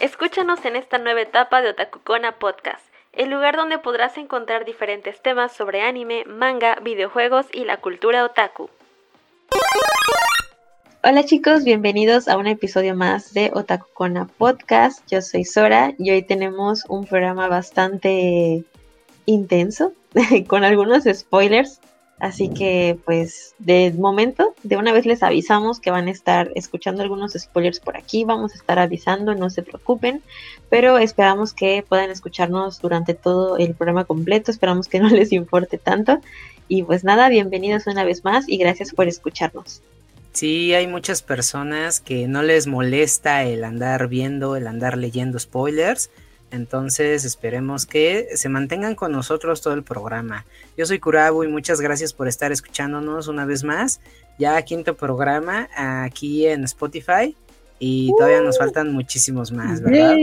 Escúchanos en esta nueva etapa de Otakukona Podcast, el lugar donde podrás encontrar diferentes temas sobre anime, manga, videojuegos y la cultura otaku. Hola chicos, bienvenidos a un episodio más de Otakukona Podcast. Yo soy Sora y hoy tenemos un programa bastante intenso, con algunos spoilers. Así que, pues, de momento, de una vez les avisamos que van a estar escuchando algunos spoilers por aquí. Vamos a estar avisando, no se preocupen. Pero esperamos que puedan escucharnos durante todo el programa completo. Esperamos que no les importe tanto. Y pues nada, bienvenidos una vez más y gracias por escucharnos. Sí, hay muchas personas que no les molesta el andar viendo, el andar leyendo spoilers entonces esperemos que se mantengan con nosotros todo el programa. Yo soy Kurabu y muchas gracias por estar escuchándonos una vez más. Ya quinto programa aquí en Spotify y todavía nos faltan muchísimos más, ¿verdad?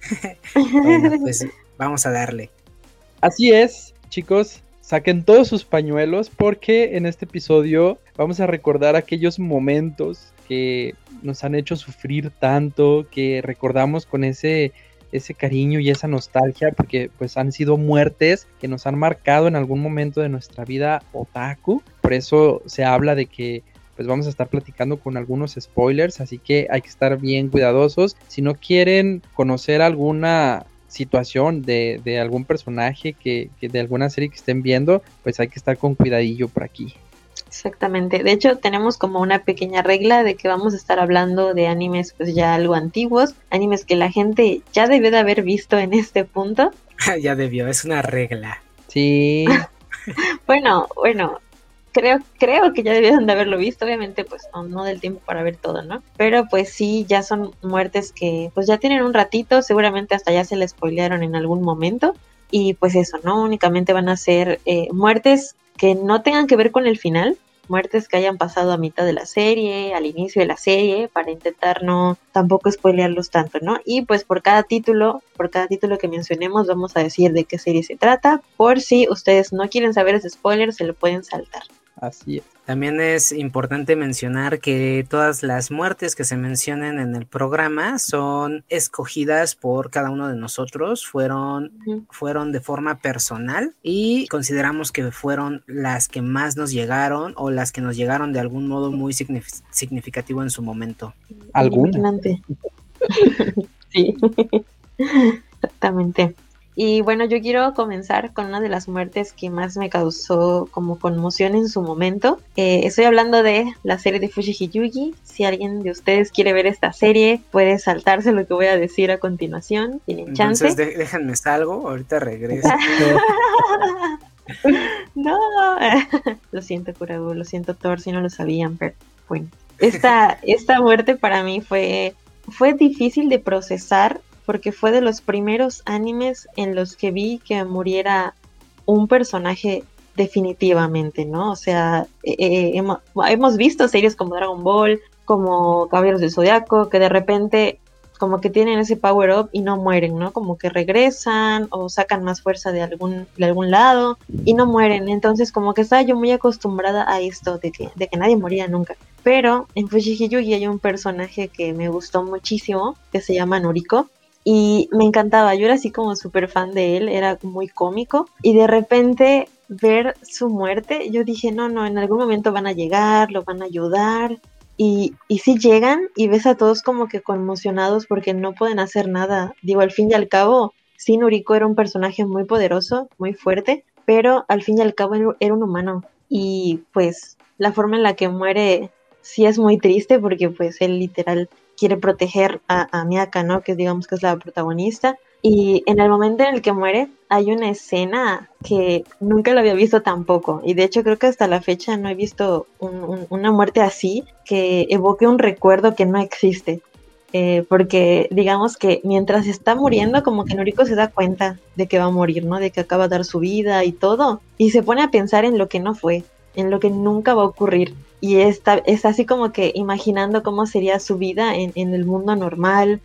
pues vamos a darle. Así es, chicos. Saquen todos sus pañuelos porque en este episodio vamos a recordar aquellos momentos que nos han hecho sufrir tanto, que recordamos con ese ese cariño y esa nostalgia porque pues han sido muertes que nos han marcado en algún momento de nuestra vida otaku. Por eso se habla de que pues vamos a estar platicando con algunos spoilers, así que hay que estar bien cuidadosos. Si no quieren conocer alguna situación de, de algún personaje que, que, de alguna serie que estén viendo, pues hay que estar con cuidadillo por aquí. Exactamente. De hecho, tenemos como una pequeña regla de que vamos a estar hablando de animes pues ya algo antiguos, animes que la gente ya debió de haber visto en este punto. ya debió, es una regla. Sí. bueno, bueno, creo, creo que ya debieron de haberlo visto, obviamente pues no, no, del tiempo para ver todo, ¿no? Pero pues sí, ya son muertes que pues ya tienen un ratito, seguramente hasta ya se les spoilearon en algún momento. Y pues eso, ¿no? Únicamente van a ser eh, muertes que no tengan que ver con el final, muertes que hayan pasado a mitad de la serie, al inicio de la serie, para intentar no tampoco spoilearlos tanto, ¿no? Y pues por cada título, por cada título que mencionemos, vamos a decir de qué serie se trata, por si ustedes no quieren saber ese spoiler, se lo pueden saltar. Así es. También es importante mencionar que todas las muertes que se mencionen en el programa son escogidas por cada uno de nosotros, fueron, fueron de forma personal y consideramos que fueron las que más nos llegaron o las que nos llegaron de algún modo muy significativo en su momento. ¿Alguna? sí, exactamente. Y bueno, yo quiero comenzar con una de las muertes que más me causó como conmoción en su momento. Eh, estoy hablando de la serie de Fushigi Si alguien de ustedes quiere ver esta serie, puede saltarse lo que voy a decir a continuación. Tienen chance. Entonces déjenme salgo, ahorita regreso. no, lo siento, Kurabu, lo siento, Thor, si no lo sabían, pero bueno. Esta, esta muerte para mí fue, fue difícil de procesar porque fue de los primeros animes en los que vi que muriera un personaje definitivamente, ¿no? O sea, eh, eh, hemos, visto series como Dragon Ball, como Caballeros del Zodiaco, que de repente como que tienen ese power up y no mueren, ¿no? Como que regresan o sacan más fuerza de algún, de algún lado y no mueren. Entonces como que estaba yo muy acostumbrada a esto de que, de que nadie moría nunca. Pero en Fushigi hay un personaje que me gustó muchísimo, que se llama Noriko, y me encantaba, yo era así como súper fan de él, era muy cómico. Y de repente ver su muerte, yo dije, no, no, en algún momento van a llegar, lo van a ayudar y, y sí llegan y ves a todos como que conmocionados porque no pueden hacer nada. Digo, al fin y al cabo, sí, Noriko era un personaje muy poderoso, muy fuerte, pero al fin y al cabo era un humano. Y pues la forma en la que muere sí es muy triste porque pues él literal quiere proteger a, a Miyaka, ¿no? Que digamos que es la protagonista. Y en el momento en el que muere, hay una escena que nunca la había visto tampoco. Y de hecho creo que hasta la fecha no he visto una muerte así que evoque un recuerdo que no existe. Eh, porque digamos que mientras está muriendo, como que Noriko se da cuenta de que va a morir, ¿no? De que acaba de dar su vida y todo. Y se pone a pensar en lo que no fue, en lo que nunca va a ocurrir y está, es así como que imaginando cómo sería su vida en, el mundo normal,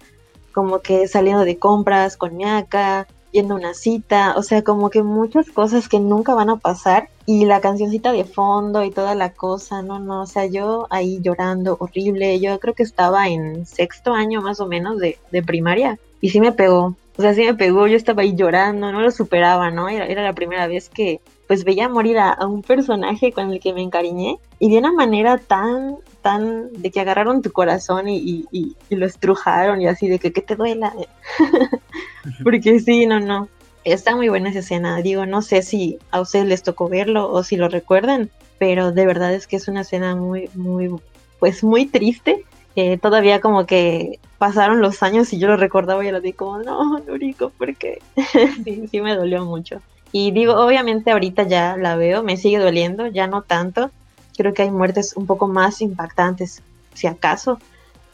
como que saliendo de compras con Miaka, yendo a una cita, o sea, como que muchas cosas que nunca van a pasar y la cancioncita de fondo y toda la cosa, no, no, o sea, yo ahí llorando horrible, yo creo que estaba en sexto año más o menos de, de primaria y sí me pegó, o sea, sí me pegó, yo estaba ahí llorando, no lo superaba, ¿no? Era, era la primera vez que pues veía morir a, a, un personaje con el que me encariñé y de una manera tan, tan, de que agarraron tu corazón y, y, y, y lo estrujaron y así, de que, que te duela. Porque sí, no, no. Está muy buena esa escena. Digo, no sé si a ustedes les tocó verlo o si lo recuerdan, pero de verdad es que es una escena muy, muy, pues muy triste. Eh, todavía como que pasaron los años y yo lo recordaba y era de como, no, Nuriko, porque sí, sí me dolió mucho. Y digo, obviamente ahorita ya la veo, me sigue doliendo, ya no tanto. Creo que hay muertes un poco más impactantes, si acaso.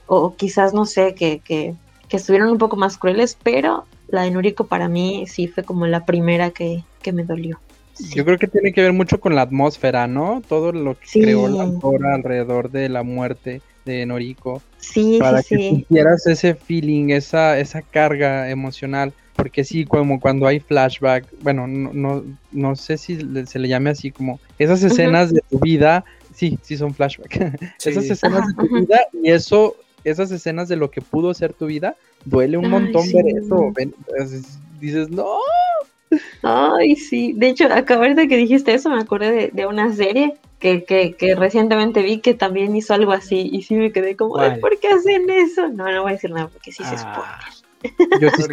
O quizás, no sé, que, que, que estuvieron un poco más crueles, pero la de Nuriko para mí sí fue como la primera que, que me dolió. Sí. Yo creo que tiene que ver mucho con la atmósfera, ¿no? Todo lo que sí. creó la autora alrededor de la muerte de Noriko. Sí, para sí, que sintieras ese feeling, esa, esa carga emocional. Porque sí, como cuando hay flashback, bueno, no, no, no sé si se le llame así, como esas escenas uh -huh. de tu vida, sí, sí son flashback. Sí. esas escenas Ajá, de tu uh -huh. vida y eso, esas escenas de lo que pudo ser tu vida, duele un Ay, montón sí. ver eso. Ven, dices, no, Ay, sí. De hecho, acabar de que dijiste eso, me acordé de, de una serie que, que, que, recientemente vi que también hizo algo así. Y sí me quedé como, ¿por qué hacen eso? No, no voy a decir nada porque sí se ah. Yo sí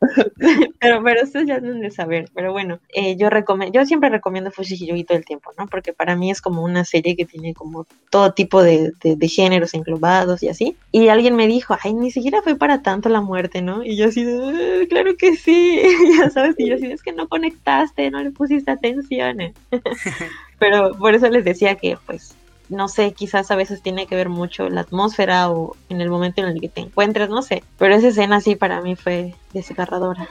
pero, pero ustedes ya deben de saber. Pero bueno, eh, yo recomiendo, yo siempre recomiendo Fushigi todo el tiempo, ¿no? Porque para mí es como una serie que tiene como todo tipo de, de, de, géneros englobados y así. Y alguien me dijo, ay, ni siquiera fue para tanto la muerte, ¿no? Y yo así, eh, claro que sí, ya sabes, y yo así, es que no conectaste, no le pusiste atención. pero por eso les decía que, pues, no sé, quizás a veces tiene que ver mucho la atmósfera o en el momento en el que te encuentres, no sé. Pero esa escena sí para mí fue desgarradora.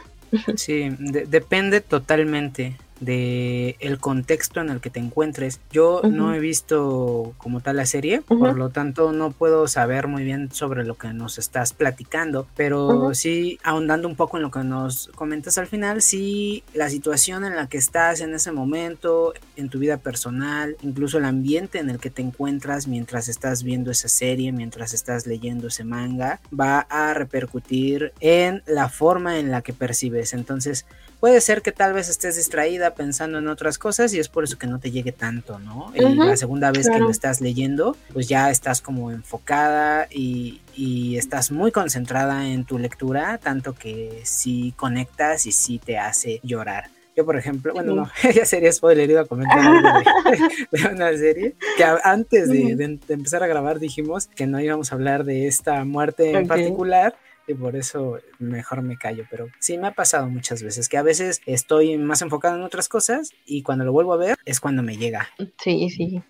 Sí, de depende totalmente de el contexto en el que te encuentres. Yo uh -huh. no he visto como tal la serie, uh -huh. por lo tanto no puedo saber muy bien sobre lo que nos estás platicando, pero uh -huh. sí ahondando un poco en lo que nos comentas al final, sí la situación en la que estás en ese momento, en tu vida personal, incluso el ambiente en el que te encuentras mientras estás viendo esa serie, mientras estás leyendo ese manga, va a repercutir en la forma en la que percibes. Entonces, puede ser que tal vez estés distraída pensando en otras cosas y es por eso que no te llegue tanto, ¿no? Uh -huh, y la segunda vez claro. que lo estás leyendo, pues ya estás como enfocada y, y, estás muy concentrada en tu lectura, tanto que sí conectas y sí te hace llorar. Yo, por ejemplo, bueno, no, ya sería spoiler, iba a comentar algo de, de, una serie que antes de, de, de, empezar a grabar dijimos que no íbamos a hablar de esta muerte en okay. particular, y por eso mejor me callo, pero sí me ha pasado muchas veces que a veces estoy más enfocado en otras cosas y cuando lo vuelvo a ver es cuando me llega. Sí, sí,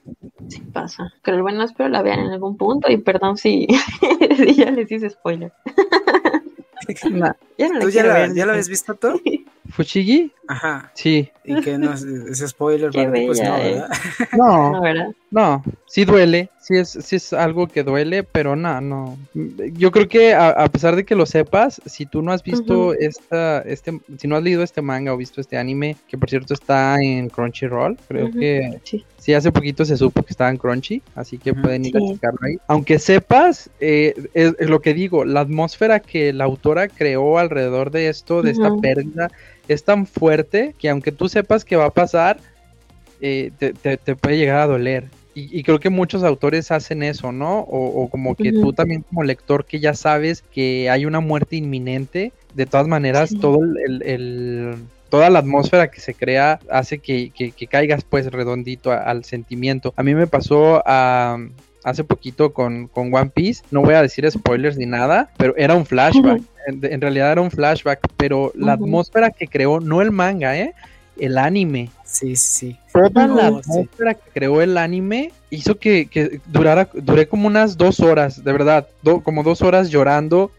sí pasa. Pero bueno, espero la vean en algún punto y perdón si, si ya les hice spoiler. no, ya no ¿Tú ya, la, ver, ya lo habías visto todo? ¿Fushigi? Ajá. Sí. Y que no es, es spoiler para pues no, ¿verdad? No, no, ¿verdad? no, sí duele, sí es, sí es algo que duele, pero no, no. Yo creo que a, a pesar de que lo sepas, si tú no has visto uh -huh. esta, este, si no has leído este manga o visto este anime, que por cierto está en Crunchyroll, creo uh -huh. que sí. Sí. hace poquito se supo que estaba en Crunchy, así que uh -huh. pueden ir sí. a checarlo ahí. Aunque sepas, eh, es, es, lo que digo, la atmósfera que la autora creó alrededor de esto, de esta pérdida, es tan fuerte que aunque tú sepas que va a pasar, eh, te, te, te, puede llegar a doler. Y, y, creo que muchos autores hacen eso, ¿no? O, o como que uh -huh. tú también como lector que ya sabes que hay una muerte inminente, de todas maneras sí. todo el, el, toda la atmósfera que se crea hace que, que, que caigas pues redondito a, al sentimiento. A mí me pasó a, hace poquito con, con, One Piece. No voy a decir spoilers ni nada, pero era un flashback. En, en, realidad era un flashback, pero la atmósfera que creó, no el manga, ¿eh? El anime. Sí, sí. Toda la atmósfera que creó el anime hizo que, que, durara, duré como unas dos horas, de verdad, do, como dos horas llorando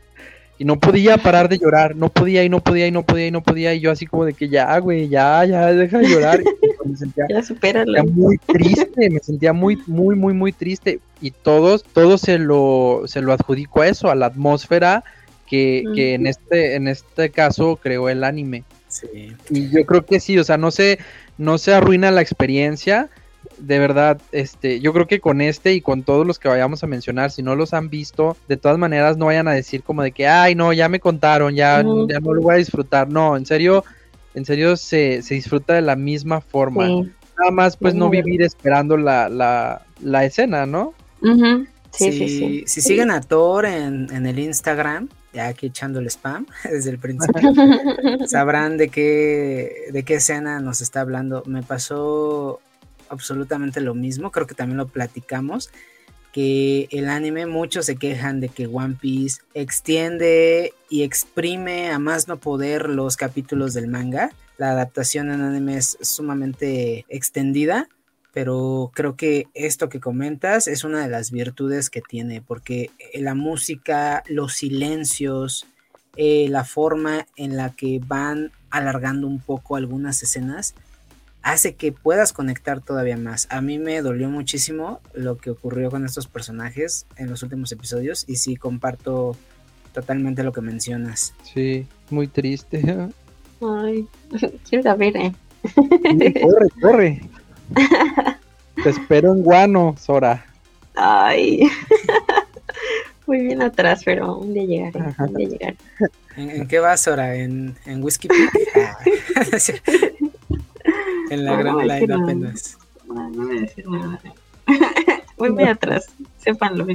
y no podía parar de llorar, no podía y no podía y no podía y no podía y yo así como de que ya, güey, ya, ya, deja de llorar. Y me sentía, ya supéralo. Me sentía muy triste, me sentía muy, muy, muy, muy triste y todos, todos se lo, se lo adjudico a eso, a la atmósfera que, que en, este, en este caso creó el anime. Y yo creo que sí, o sea, no se, no se arruina la experiencia. De verdad, este, yo creo que con este y con todos los que vayamos a mencionar, si no los han visto, de todas maneras no vayan a decir como de que, ay, no, ya me contaron, ya, ya no lo voy a disfrutar. No, en serio, en serio se, se disfruta de la misma forma. Nada más, pues, no vivir esperando la, la, la escena, ¿no? sí, sí, sí, Si siguen a Thor en, en el Instagram, ya aquí echando el spam desde el principio, sabrán de qué, de qué escena nos está hablando. Me pasó absolutamente lo mismo, creo que también lo platicamos, que el anime muchos se quejan de que One Piece extiende y exprime a más no poder los capítulos del manga. La adaptación en anime es sumamente extendida pero creo que esto que comentas es una de las virtudes que tiene, porque eh, la música, los silencios, eh, la forma en la que van alargando un poco algunas escenas, hace que puedas conectar todavía más. A mí me dolió muchísimo lo que ocurrió con estos personajes en los últimos episodios y sí comparto totalmente lo que mencionas. Sí, muy triste. Ay, quiero ver, eh. corre, corre. Te espero en Guano, Sora. Ay. Muy bien atrás, pero un día llegaré. Un día llegaré. ¿En, qué vas, Sora? ¿En, en Whiskey Peak? En la Gran Line apenas. No, no voy a decir nada. Muy atrás, sépanlo.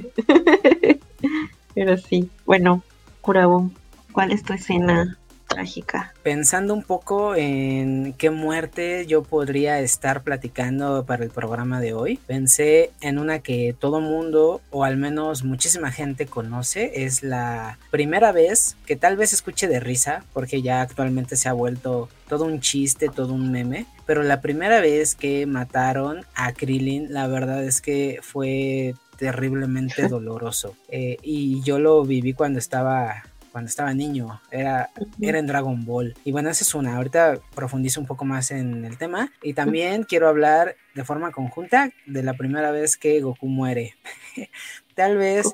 pero sí. Bueno, Curabón, ¿cuál es tu escena trágica. Pensando un poco en qué muerte yo podría estar platicando para el programa de hoy, pensé en una que todo mundo, o al menos muchísima gente conoce, es la primera vez que tal vez escuche de risa, porque ya actualmente se ha vuelto todo un chiste, todo un meme, pero la primera vez que mataron a Krillin, la verdad es que fue terriblemente doloroso. Eh, y yo lo viví cuando estaba cuando estaba niño, era, era en Dragon Ball. Y bueno, esa es una, ahorita profundizo un poco más en el tema. Y también quiero hablar de forma conjunta de la primera vez que Goku muere. Tal vez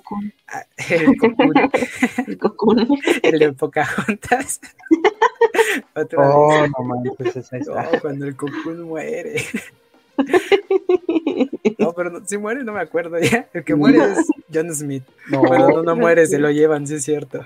el Goku, el, Goku. el de Pocahontas. oh, no manches, oh, cuando el Goku muere. No, pero si muere no me acuerdo ya. El que muere es John Smith. No, bueno, no, muere, se lo llevan, sí es cierto.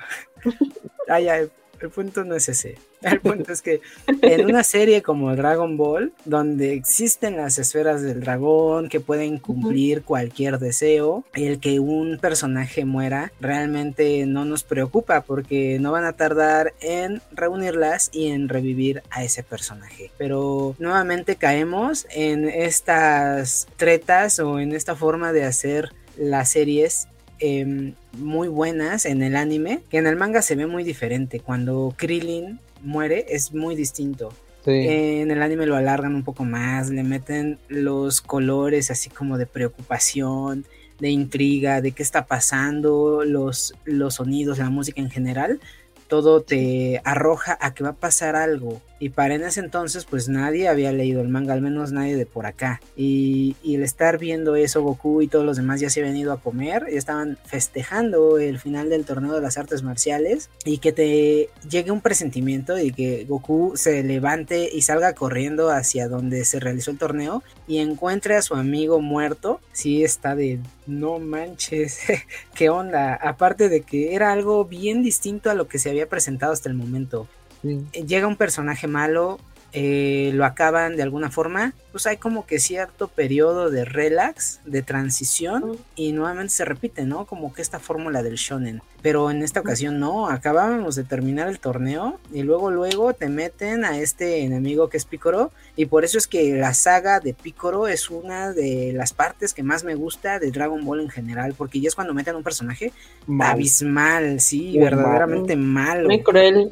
Ah, ya, el punto no es ese. El punto es que en una serie como Dragon Ball, donde existen las esferas del dragón que pueden cumplir cualquier deseo, el que un personaje muera realmente no nos preocupa porque no van a tardar en reunirlas y en revivir a ese personaje. Pero nuevamente caemos en estas tretas o en esta forma de hacer las series Em, muy buenas en el anime, que en el manga se ve muy diferente. Cuando Krillin muere es muy distinto. En el anime lo alargan un poco más, le meten los colores así como de preocupación, de intriga, de qué está pasando, los, los sonidos, la música en general, todo te arroja a que va a pasar algo. Y para en ese entonces, pues nadie había leído el manga, al menos nadie de por acá. Y, el estar viendo eso, Goku y todos los demás ya se habían ido a comer, y estaban festejando el final del torneo de las artes marciales. Y que te llegue un presentimiento y que Goku se levante y salga corriendo hacia donde se realizó el torneo y encuentre a su amigo muerto. Sí, está de no manches, qué onda. Aparte de que era algo bien distinto a lo que se había presentado hasta el momento. Eh, llega un personaje malo, eh, lo acaban de alguna forma, pues hay como que cierto periodo de relax, de transición, y nuevamente se repite, ¿no? Como que esta fórmula del shonen. Pero en esta ocasión no, acabábamos de terminar el torneo y luego luego te meten a este enemigo que es Picoro y por eso es que la saga de Picoro es una de las partes que más me gusta de Dragon Ball en general, porque ya es cuando meten a un personaje abismal, sí, verdaderamente malo. Muy cruel.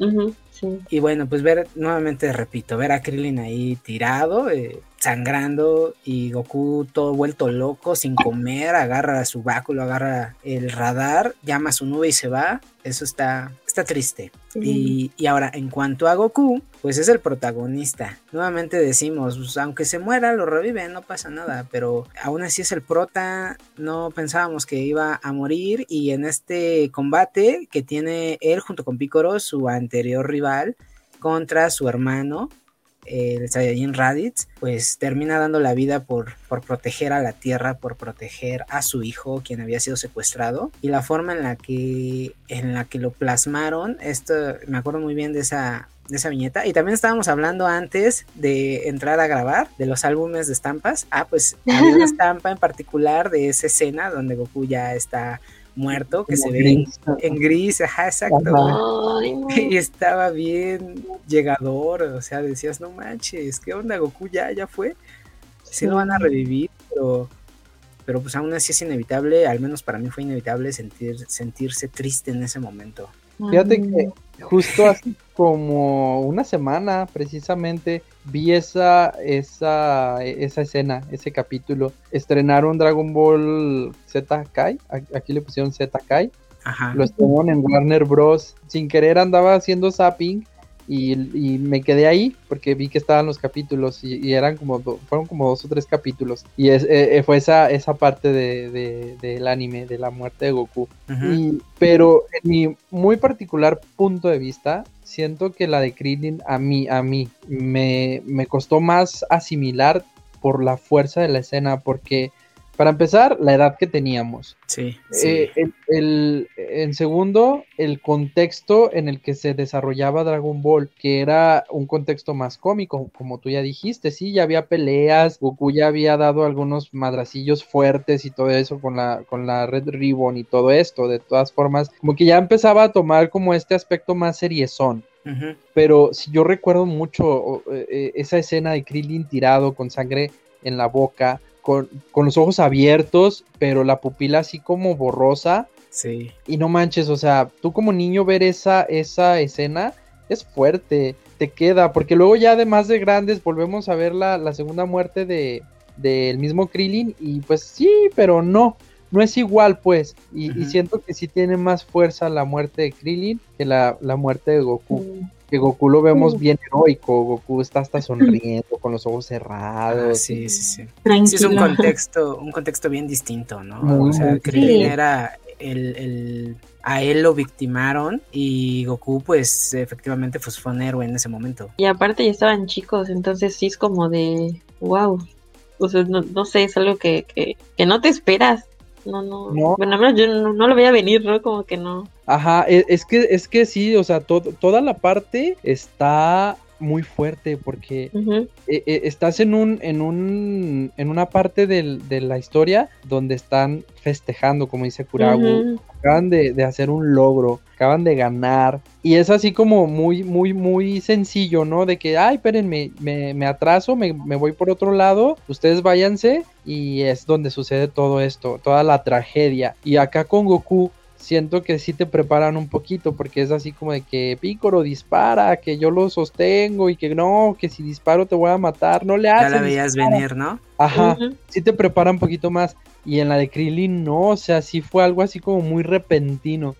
Y bueno, pues ver, nuevamente repito, ver a Krillin ahí tirado, eh, sangrando y Goku todo vuelto loco, sin comer, agarra su báculo, agarra el radar, llama a su nube y se va. Eso está, está triste. Y, y, ahora, en cuanto a Goku, pues es el protagonista. Nuevamente decimos, pues, aunque se muera, lo revive, no pasa nada, pero aún así es el prota, no pensábamos que iba a morir y en este combate que tiene él junto con Picoro, su anterior rival, contra su hermano, el Saiyajin Raditz, pues termina dando la vida por, por proteger a la Tierra, por proteger a su hijo, quien había sido secuestrado. Y la forma en la que, en la que lo plasmaron, esto me acuerdo muy bien de esa, de esa viñeta. Y también estábamos hablando antes de entrar a grabar de los álbumes de estampas. Ah, pues había una estampa en particular de esa escena donde Goku ya está muerto, que se ve en, gris, ajá, exacto. Y estaba bien llegador, o sea, decías, no manches, ¿qué onda? Goku ya, ya fue. Sí, lo van a revivir, pero, pero pues aún así es inevitable, al menos para mí fue inevitable sentir, sentirse triste en ese momento. Fíjate que justo hace como una semana precisamente vi esa, esa, esa escena, ese capítulo. Estrenaron Dragon Ball Z Kai, aquí le pusieron Z Kai. Lo estrenaron en Warner Bros. Sin querer andaba haciendo zapping y, me quedé ahí porque vi que estaban los capítulos y, eran como fueron como dos o tres capítulos y es, eh, eh, fue esa, esa parte de, del anime de la muerte de Goku pero en mi muy particular punto de vista siento que la de Krillin a mí a mí me, me costó más asimilar por la fuerza de la escena porque para empezar, la edad que teníamos. Sí. Eh, el, en segundo, el contexto en el que se desarrollaba Dragon Ball, que era un contexto más cómico, como tú ya dijiste, sí, ya había peleas, Goku ya había dado algunos madracillos fuertes y todo eso con la, con la Red Ribbon y todo esto, de todas formas, como que ya empezaba a tomar como este aspecto más seriezón. Pero si yo recuerdo mucho eh, eh, esa escena de Krillin tirado con sangre en la boca, con, los ojos abiertos, pero la pupila así como borrosa. Sí. Y no manches, o sea, tú como niño ver esa, esa escena es fuerte, te queda, porque luego ya además de grandes volvemos a ver la, segunda muerte de del mismo Krillin y pues sí, pero no, no es igual pues, y, siento que sí tiene más fuerza la muerte de Krillin que la, muerte de Goku. Que Goku lo vemos bien heroico, Goku está hasta sonriendo con los ojos cerrados. Ah, sí, sí, sí. sí. es un contexto, un contexto bien distinto, ¿no? o sea, Krillin era el, a él lo victimaron y Goku pues efectivamente pues, fue un héroe en ese momento. Y aparte ya estaban chicos, entonces sí es como de wow. O sea, no, sé, es algo que, que, que no te esperas no, no, Bueno, al menos yo no, lo veía venir, ¿no? Como que no. Ajá, e, es, que, es que sí, o sea, toda la parte está muy fuerte porque e, estás en un, en un, en una parte de la historia donde están festejando, como dice Kuragu, acaban de, hacer un logro, acaban de ganar y es así como muy, muy, muy sencillo, ¿no? De que, ay, espérenme, me, me atraso, me, me voy por otro lado, ustedes váyanse y es donde sucede todo esto, toda la tragedia. Y acá con Goku siento que sí te preparan un poquito porque es así como de que Pícoro dispara, que yo lo sostengo y que no, que si disparo te voy a matar, no le haces. Ya la veías venir, ¿no? Ajá, sí te prepara un poquito más. Y en la de Krillin no, o sea, sí fue algo así como muy repentino.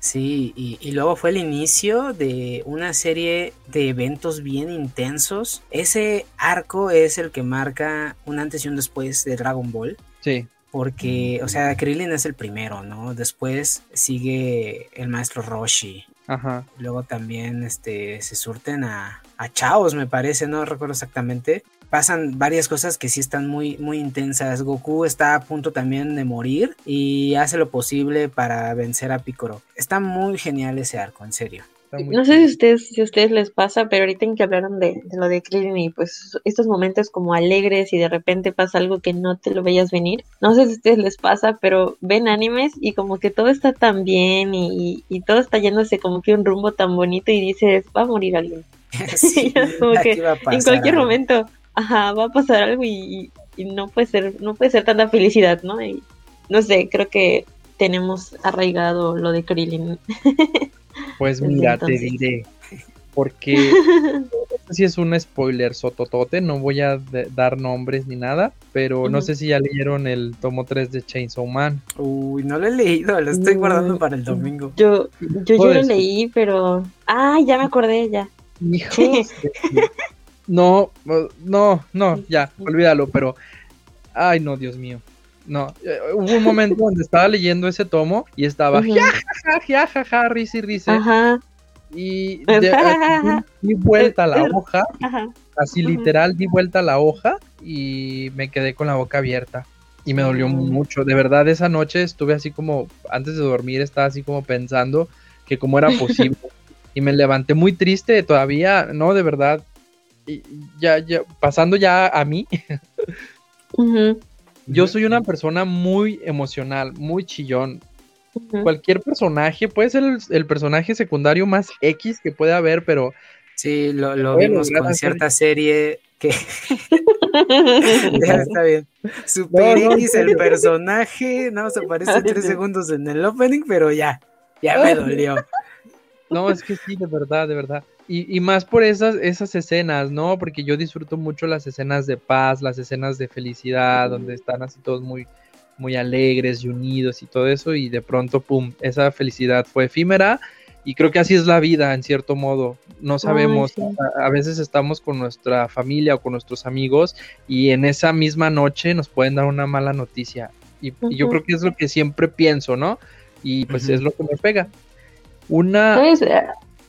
Sí, y, y, luego fue el inicio de una serie de eventos bien intensos. Ese arco es el que marca un antes y un después de Dragon Ball. Sí. Porque, o sea, Krillin es el primero, ¿no? Después sigue el maestro Roshi. Ajá. Luego también este, se surten a, a Chaos, me parece, no recuerdo exactamente. Pasan varias cosas que sí están muy, muy intensas. Goku está a punto también de morir y hace lo posible para vencer a Piccolo. Está muy genial ese arco, en serio. No sé si ustedes, si a ustedes les pasa, pero ahorita en que hablaron de, lo de Krillin y pues estos momentos como alegres y de repente pasa algo que no te lo veías venir. No sé si a ustedes les pasa, pero ven animes y como que todo está tan bien y, todo está yéndose como que un rumbo tan bonito y dices, va a morir alguien. Sí, en cualquier momento, ajá, va a pasar algo y, no puede ser, no puede ser tanta felicidad, ¿no? Y no sé, creo que tenemos arraigado lo de Krillin. Pues mira, te diré, porque sé si es un spoiler sototote, no voy a dar nombres ni nada, pero no sé si ya leyeron el tomo 3 de Chainsaw Man. Uy, no lo he leído, lo estoy guardando para el domingo. Yo, yo, yo lo leí, pero... Ah, ya me acordé, ya. Hijos No, no, no, ya, olvídalo, pero... Ay, no, Dios mío. No, eh, hubo un momento donde estaba leyendo ese tomo y estaba ja, ja, ja, ja, ja, risa y. Y di vuelta a la hoja, así literal, di vuelta a la hoja y me quedé con la boca abierta. Y me dolió mucho. De verdad, esa noche estuve así como, antes de dormir, estaba así como pensando que cómo era posible. y me levanté muy triste todavía, no, de verdad. Y ya, ya, pasando ya a mí. Yo soy una persona muy emocional, muy chillón. Cualquier personaje, puede ser el, personaje secundario más X que pueda haber, pero... Sí, lo, vimos con cierta serie que... ya está bien. Super X el personaje, no, se aparece tres segundos en el opening, pero ya, ya me dolió. No, es que sí, de verdad, de verdad. Y, más por esas, esas escenas, ¿no? Porque yo disfruto mucho las escenas de paz, las escenas de felicidad, donde están así todos muy, muy alegres y unidos y todo eso, y de pronto, ¡pum!, esa felicidad fue efímera. Y creo que así es la vida, en cierto modo. No sabemos, a, veces estamos con nuestra familia o con nuestros amigos y en esa misma noche nos pueden dar una mala noticia. Y, yo creo que es lo que siempre pienso, ¿no? Y pues es lo que me pega. Una...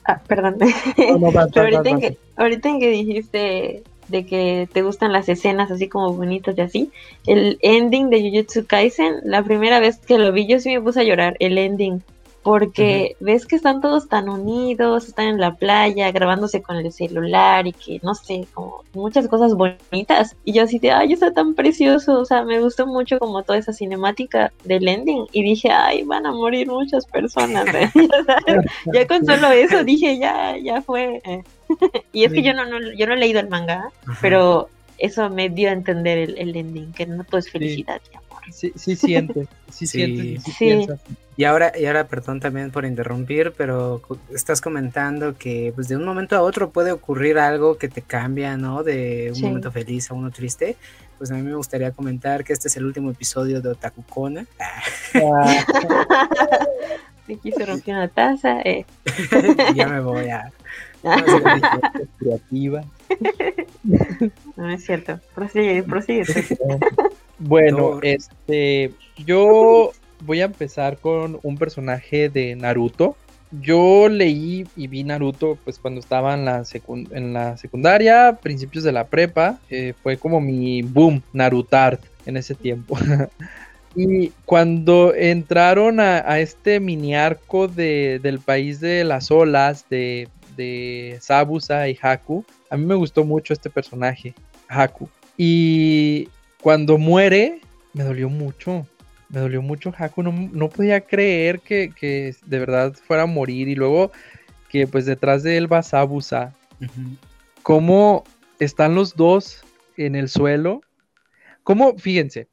Ah, perdón. ahorita, en que, ahorita en que dijiste de que te gustan las escenas así como bonitas y así, el ending de Jujutsu Kaisen, la primera vez que lo vi yo sí me puse a llorar, el ending porque ves que están todos tan unidos, están en la playa grabándose con el celular y que no sé, como muchas cosas bonitas. Y yo así de, ay, está tan precioso, o sea, me gustó mucho como toda esa cinemática del ending y dije, ay, van a morir muchas personas. ¿eh? ya con solo eso dije, ya, ya fue. Eh". y es que yo no, no, yo no he leído el manga, pero eso me dio a entender el, ending, que no todo es felicidad y amor. Sí, sí siente, sí, siente, sí, y ahora, y ahora, perdón también por interrumpir, pero estás comentando que pues de un momento a otro puede ocurrir algo que te cambia, ¿no? De un momento feliz a uno triste. Pues a mí me gustaría comentar que este es el último episodio de Otakukona. Ah. Aquí se rompió una taza. Eh. ya me voy a... creativa. No es cierto. Prosigue, prosigue. Bueno, este, yo voy a empezar con un personaje de Naruto. Yo leí y vi Naruto pues cuando estaba en la, en la secundaria, principios de la prepa. Eh, fue como mi boom, Narutart en ese tiempo. y cuando entraron a, este mini arco de, del país de las olas de, de Sabusa y Haku, a mí me gustó mucho este personaje, Haku. Y cuando muere, me dolió mucho me dolió mucho Haku, no, podía creer que, de verdad fuera a morir y luego que pues detrás de él va Sabusa. ¿Cómo están los dos en el suelo? ¿Cómo? Fíjense,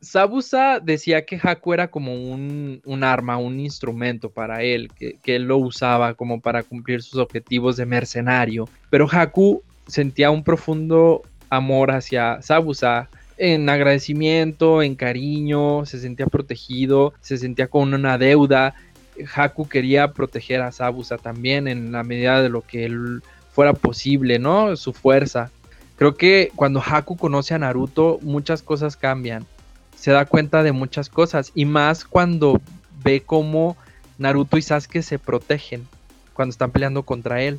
Sabusa decía que Haku era como un, arma, un instrumento para él, que, que, él lo usaba como para cumplir sus objetivos de mercenario, pero Haku sentía un profundo amor hacia Sabusa en agradecimiento, en cariño, se sentía protegido, se sentía con una deuda. Haku quería proteger a Sabusa también en la medida de lo que él fuera posible, ¿no? Su fuerza. Creo que cuando Haku conoce a Naruto, muchas cosas cambian. Se da cuenta de muchas cosas. Y más cuando ve cómo Naruto y Sasuke se protegen cuando están peleando contra él.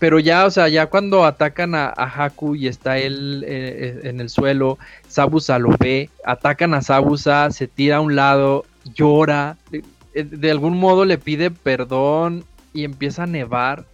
Pero ya, o sea, ya cuando atacan a, Haku y está él eh, eh, en el suelo, Sabusa lo ve, atacan a Sabusa, se tira a un lado, llora, eh, de, algún modo le pide perdón y empieza a nevar.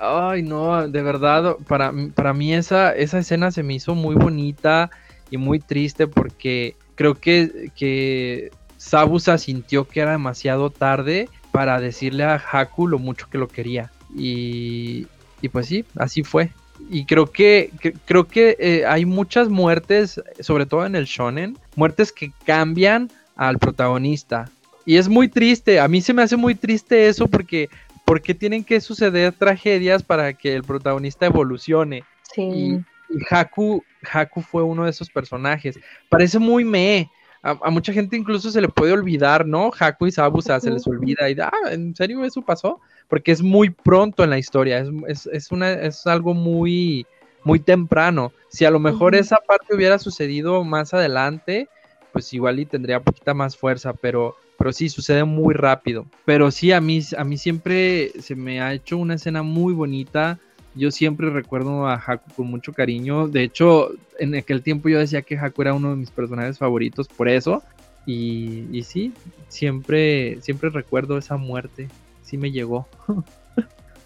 Ay, no, de verdad, para, para mí esa, esa escena se me hizo muy bonita y muy triste porque creo que, que Sabusa sintió que era demasiado tarde para decirle a Haku lo mucho que lo quería. Y, pues sí, así fue. Y creo que, creo que eh, hay muchas muertes, sobre todo en el shonen, muertes que cambian al protagonista. Y es muy triste, a mí se me hace muy triste eso porque ¿por qué tienen que suceder tragedias para que el protagonista evolucione? Sí. Y, y Haku, Haku fue uno de esos personajes. Parece muy me. A, a mucha gente incluso se le puede olvidar, ¿no? Haku y Sabusa se les olvida y, ah, ¿en serio eso pasó? Porque es muy pronto en la historia, es, es, es una, es algo muy, muy temprano. Si a lo mejor esa parte hubiera sucedido más adelante, pues igual y tendría poquita más fuerza, pero, pero sí, sucede muy rápido. Pero sí, a mí, a mí siempre se me ha hecho una escena muy bonita. Yo siempre recuerdo a Haku con mucho cariño. De hecho, en aquel tiempo yo decía que Haku era uno de mis personajes favoritos por eso. Y, y sí, siempre, siempre recuerdo esa muerte. Sí me llegó.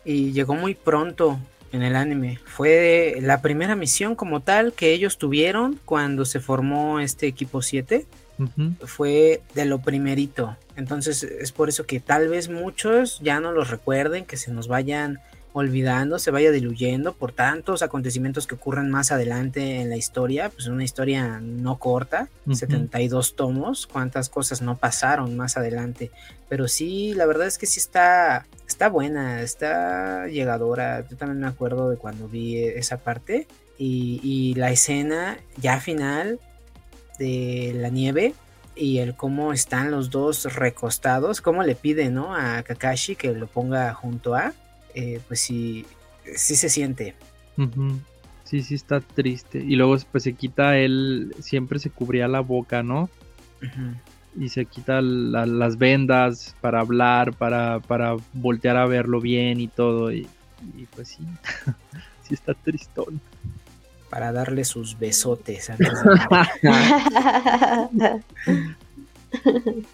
Y llegó muy pronto en el anime. Fue la primera misión como tal que ellos tuvieron cuando se formó este equipo 7. Ujú. Fue de lo primerito. Entonces es por eso que tal vez muchos ya no los recuerden, que se nos vayan olvidando, se vaya diluyendo por tantos acontecimientos que ocurren más adelante en la historia. Pues una historia no corta, Ujú. 72 tomos, cuántas cosas no pasaron más adelante. Pero sí, la verdad es que sí está, está buena, está llegadora. Yo también me acuerdo de cuando vi esa parte. Y, y la escena ya final de la nieve y el cómo están los dos recostados, cómo le pide, ¿no? A Kakashi que lo ponga junto a, eh, pues sí, sí se siente. Sí, sí está triste. Y luego pues se quita él, siempre se cubría la boca, ¿no? Y se quita la- las vendas para hablar, para, para voltear a verlo bien y todo. Y, y, pues sí, sí está tristón. Para darle sus besotes antes de.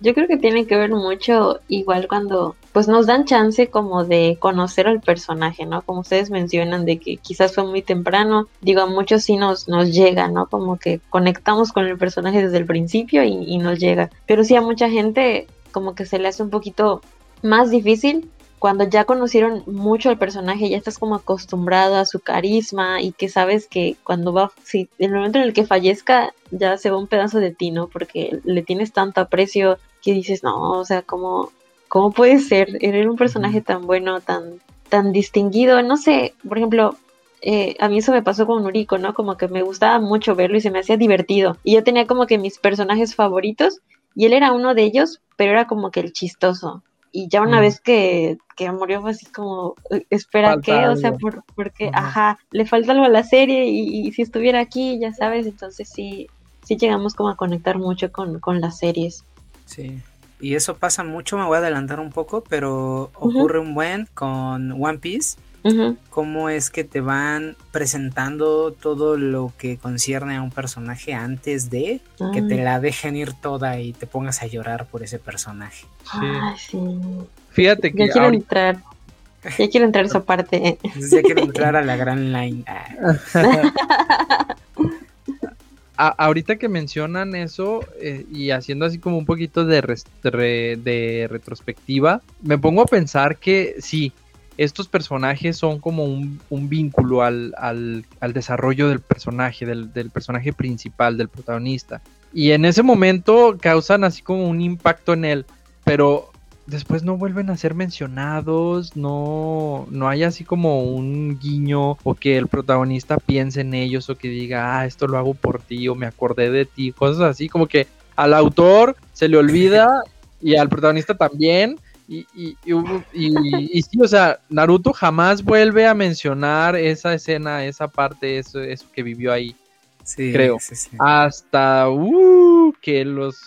Yo creo que tiene que ver mucho igual cuando pues nos dan chance como de conocer al personaje, ¿no? Como ustedes mencionan de que quizás fue muy temprano, digo, a muchos sí nos, nos llega, ¿no? Como que conectamos con el personaje desde el principio y, y nos llega. Pero sí a mucha gente como que se le hace un poquito más difícil cuando ya conocieron mucho al personaje, ya estás como acostumbrado a su carisma y que sabes que cuando va, si en el momento en el que fallezca, ya se va un pedazo de ti, ¿no? Porque le tienes tanto aprecio que dices, no, o sea, ¿cómo, cómo puede ser? Era un personaje tan bueno, tan, tan distinguido, no sé, por ejemplo, eh, a mí eso me pasó con Uriko, ¿no? Como que me gustaba mucho verlo y se me hacía divertido. Y yo tenía como que mis personajes favoritos y él era uno de ellos, pero era como que el chistoso. Y ya una Mm. vez que, que murió fue así como, eh, espera, Falta ¿qué? O sea, por, porque, Ajá. ajá, le falta algo a la serie y, y si estuviera aquí, ya sabes, entonces sí, sí llegamos como a conectar mucho con, con las series. Sí. Y eso pasa mucho, me voy a adelantar un poco, pero ocurre un buen con One Piece. Cómo es que te van presentando todo lo que concierne a un personaje antes de que te la dejen ir toda y te pongas a llorar por ese personaje. ay, sí. Fíjate que Ya quiero ahorita- entrar. Ya quiero entrar a esa parte. Ya quiero entrar a la gran line. Ah, a- ahorita que mencionan eso eh, y haciendo así como un poquito de, res- re- de retrospectiva, me pongo a pensar que sí, estos personajes son como un, un vínculo al, al- al desarrollo del personaje, del, del personaje principal, del protagonista. Y en ese momento causan así como un impacto en él, pero después no vuelven a ser mencionados, no, no hay así como un guiño o que el protagonista piense en ellos o que diga, ah, esto lo hago por ti o me acordé de ti, cosas así, como que al autor se le olvida y al protagonista también. Y, y, y, sí, o sea, Naruto jamás vuelve a mencionar esa escena, esa parte, eso, eso que vivió ahí. sí, Creo. sí, sí. Hasta uh, que los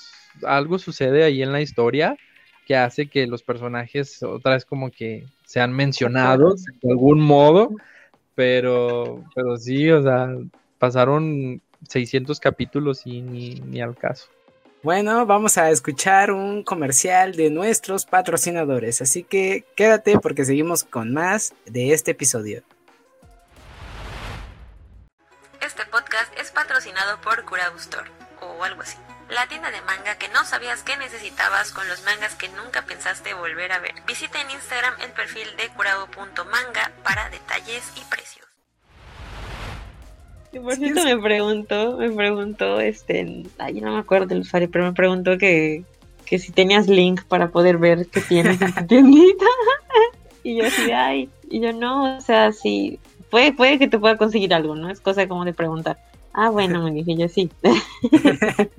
algo sucede ahí en la historia que hace que los personajes otra vez como que sean mencionados de algún modo, pero pero sí, o sea, pasaron 600 capítulos y ni, ni al caso. Bueno, vamos a escuchar un comercial de nuestros patrocinadores, así que quédate porque seguimos con más de este episodio. Este podcast es patrocinado por Kurabu Store o algo así. La tienda de manga que no sabías que necesitabas con los mangas que nunca pensaste volver a ver. Visita en Instagram el perfil de kurabu.manga para detalles y precios. Por cierto me preguntó, me preguntó, este, ay, no me acuerdo del usuario, pero me preguntó que, que si tenías link para poder ver qué tienes en tu tiendita. y yo así, ay, y yo no, o sea, sí, puede, puede que te pueda conseguir algo, ¿no? Es cosa como de preguntar. Ah, bueno, me dije yo sí.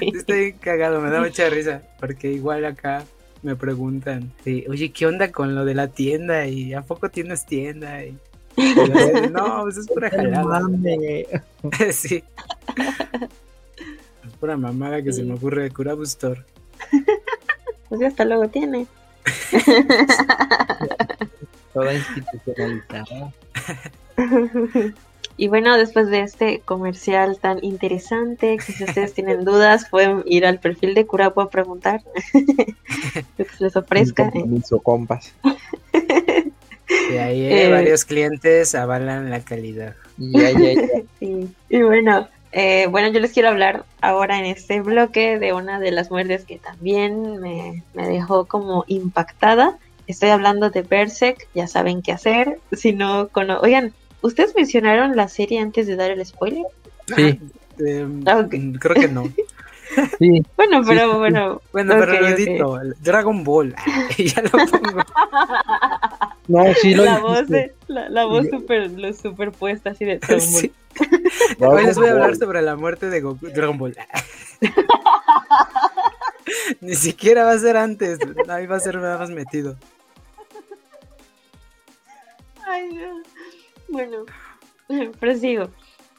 Estoy cagado, me da mucha risa, porque igual acá me preguntan, oye, ¿qué onda con lo de la tienda? ¿Y a poco tienes tienda? Y, no, pues es pura jalada. sí. Es pura mamada que se me ocurre de Curabu Store. Pues ya hasta luego tiene. Toda institucionalizada. Y bueno, después de este comercial tan interesante, que si ustedes tienen dudas, pueden ir al perfil de Curapo a preguntar lo que se les ofrezca. Mis compas. Y ahí eh, varios clientes avalan la calidad. Y, y bueno, eh, bueno, yo les quiero hablar ahora en este bloque de una de las muertes que también me, me dejó como impactada. Estoy hablando de Berserk, ya saben qué hacer. Si no, con... oigan, ¿Ustedes mencionaron la serie antes de dar el spoiler? Sí. Em, ah, creo que no. Sí. Bueno, pero bueno. Bueno, pero lo edito. Dragon Ball. ya lo pongo. No, sí lo La voz, de, la, la voz super, lo superpuesta así de Dragon Ball. Hoy les voy a hablar sobre la muerte de Goku, Dragon Ball. Ni siquiera va a ser antes. Ahí va a ser nada más metido. Ay, no. Bueno, prosigo.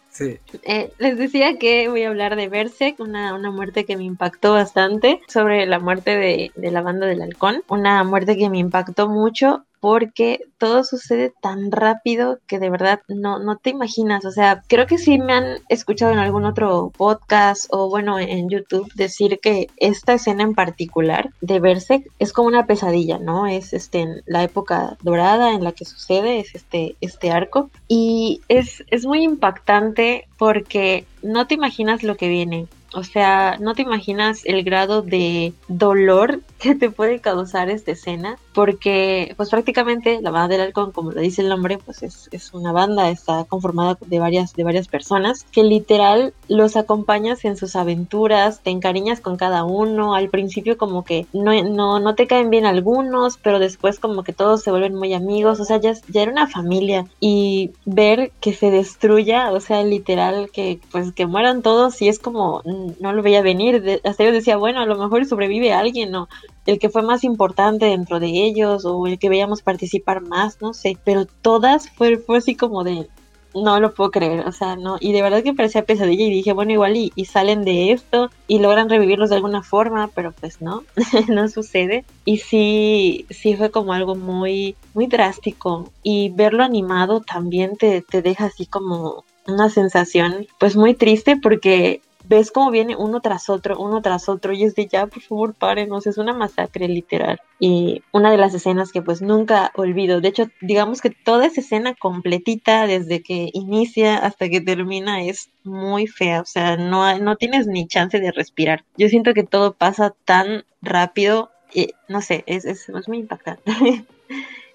Sí. Eh, les decía que voy a hablar de Berserk, una, una muerte que me impactó bastante, sobre la muerte de, de la banda del halcón, una muerte que me impactó mucho porque todo sucede tan rápido que de verdad no, no te imaginas. O sea, creo que sí me han escuchado en algún otro podcast o bueno en YouTube decir que esta escena en particular de Berserk es como una pesadilla, ¿no? Es este en la época dorada en la que sucede, es este, este arco. Y es, es muy impactante porque no te imaginas lo que viene. O sea, no te imaginas el grado de dolor que te puede causar esta escena, porque pues prácticamente la banda del halcón, como lo dice el nombre, pues es, es, una banda, está conformada de varias, de varias personas, que literal los acompañas en sus aventuras, te encariñas con cada uno, al principio como que no, no, no te caen bien algunos, pero después como que todos se vuelven muy amigos, o sea, ya, ya era una familia, y ver que se destruya, o sea, literal, que pues que mueran todos, y es como no lo veía venir. hasta yo decía, bueno, a lo mejor sobrevive alguien, o el que fue más importante dentro de ellos, o el que veíamos participar más, no sé. Pero todas fue, fue así como de, no lo puedo creer, o sea, no. Y de verdad que parecía pesadilla y dije, bueno, igual y, y salen de esto y logran revivirlos de alguna forma, pero pues no, no sucede. Y sí, sí fue como algo muy, muy drástico. Y verlo animado también te, te deja así como una sensación pues muy triste porque ves cómo viene uno tras otro, uno tras otro, y es de ya, por favor, párenos, es una masacre literal. Y una de las escenas que pues nunca olvido, de hecho, digamos que toda esa escena completita, desde que inicia hasta que termina, es muy fea, o sea, no, no tienes ni chance de respirar. Yo siento que todo pasa tan rápido, y, no sé, es, es, muy impactante.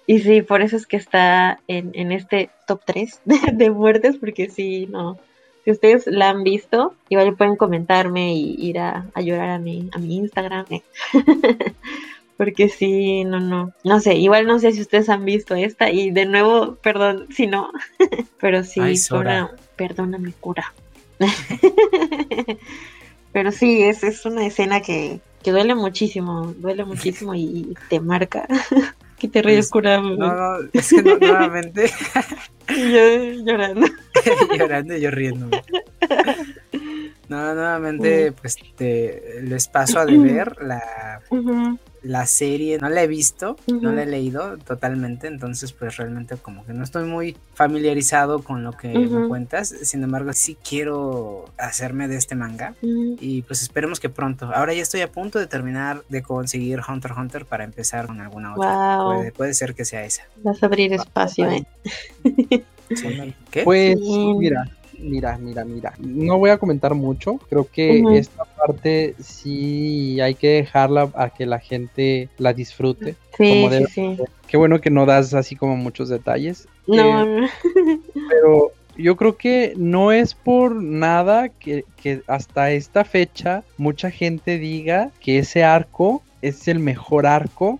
Y sí, por eso es que está en, en este top 3 de, de, muertes, porque sí, no, si ustedes la han visto, igual pueden comentarme y ir a, llorar a mi, a mi Instagram. eh. Porque sí, no, no. No sé, igual no sé si ustedes han visto esta. Y de nuevo, perdón si no. Pero sí, Ay, cura, perdóname, cura. Pero sí, es, es una escena que, que duele muchísimo. Duele muchísimo y, y te marca. Que te ríes, cura. No, no, es que no, nuevamente. y yo llorando. llorando y yo riéndome. No, nuevamente, pues te, les paso a deber la, la serie. No la he visto, no la he leído totalmente, entonces pues realmente como que no estoy muy familiarizado con lo que me cuentas. Sin embargo, sí quiero hacerme de este manga y pues esperemos que pronto. Ahora ya estoy a punto de terminar de conseguir Hunter x Hunter para empezar con alguna otra. Wow. Puede, puede ser que sea esa. Vas a abrir espacio, ¿eh? Sí. ¿Qué? Pues mira, mira, mira, mira. No voy a comentar mucho. Creo que esta parte sí hay que dejarla a que la gente la disfrute. Sí, Como sí, sí. Qué bueno que no das así como muchos detalles. No, Eh, pero yo creo que no es por nada que, que hasta esta fecha mucha gente diga que ese arco es el mejor arco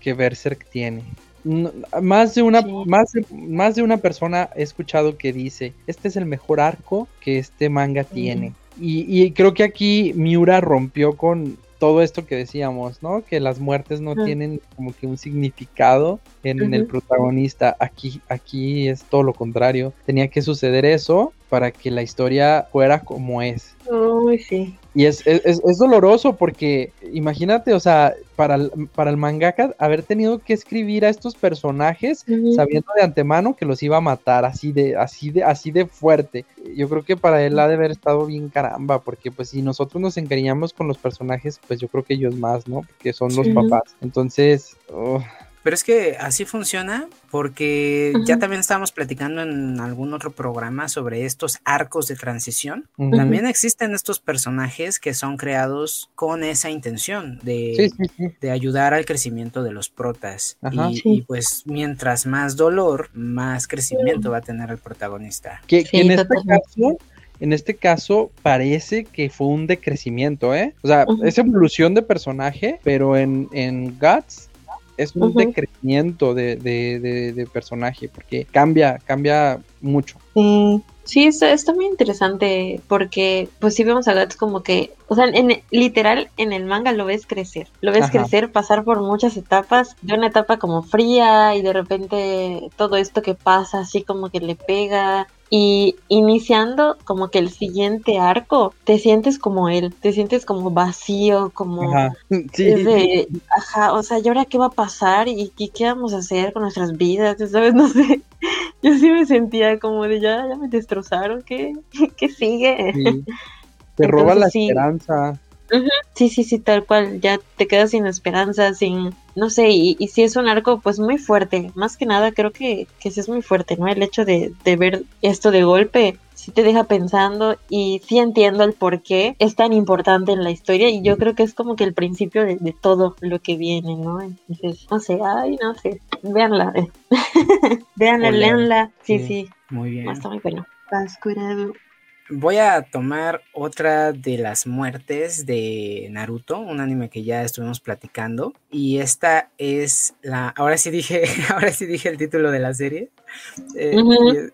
que Berserk tiene. No, más de una Sí. más, de, más de una persona he escuchado que dice este es el mejor arco que este manga tiene y, y creo que aquí Miura rompió con todo esto que decíamos no que las muertes no tienen como que un significado en el protagonista. Aquí aquí es todo lo contrario. Tenía que suceder eso para que la historia fuera como es. Uy, sí. Y es, es, es- doloroso porque imagínate, o sea, para el, para el mangaka haber tenido que escribir a estos personajes sabiendo de antemano que los iba a matar así de, así de, así de fuerte. Yo creo que para él ha de haber estado bien caramba, porque pues si nosotros nos encariñamos con los personajes, pues yo creo que ellos más, ¿no? Porque son los papás. Entonces, oh, Pero es que así funciona porque ya también estábamos platicando en algún otro programa sobre estos arcos de transición. También existen estos personajes que son creados con esa intención de, sí, sí, sí. de ayudar al crecimiento de los protas. Ajá. y, Sí. y, pues mientras más dolor, más crecimiento va a tener el protagonista. Que, en este caso, en este caso parece que fue un decrecimiento, ¿eh? O sea, es evolución de personaje, pero en, en Guts es un decrecimiento de, de, de- de personaje, porque cambia, cambia mucho. Sí, sí, está, está muy interesante porque pues sí vemos a Guts como que, o sea, en, literal en el manga lo ves crecer, lo ves Ajá. crecer, pasar por muchas etapas, de una etapa como fría y de repente todo esto que pasa así como que le pega y iniciando como que el siguiente arco, te sientes como él, te sientes como vacío, como... Ajá. Sí. Es de, ajá, o sea, ¿y ahora qué va a pasar? ¿Y, y qué vamos a hacer con nuestras vidas? ¿Sabes? No sé. Yo sí me sentía como de ya, ya me destrozaron, ¿qué, qué sigue? sí. Te roba la Entonces, sí. esperanza. Sí, sí, sí, tal cual, ya te quedas sin esperanza, sin, no sé, y, y sí es un arco pues muy fuerte, más que nada creo que, que sí es muy fuerte, ¿no? El hecho de, de ver esto de golpe, sí te deja pensando y sí entiendo el por qué es tan importante en la historia y yo creo que es como que el principio de, de todo lo que viene, ¿no? Entonces, no sé, ay, no sé, véanla, véanla, leanla, sí, Sí. sí, Muy bien. está muy bueno. Pascurado. Voy a tomar otra de las muertes de Naruto, un anime que ya estuvimos platicando. Y esta es la. Ahora sí dije, ahora sí dije el título de la serie. Eh,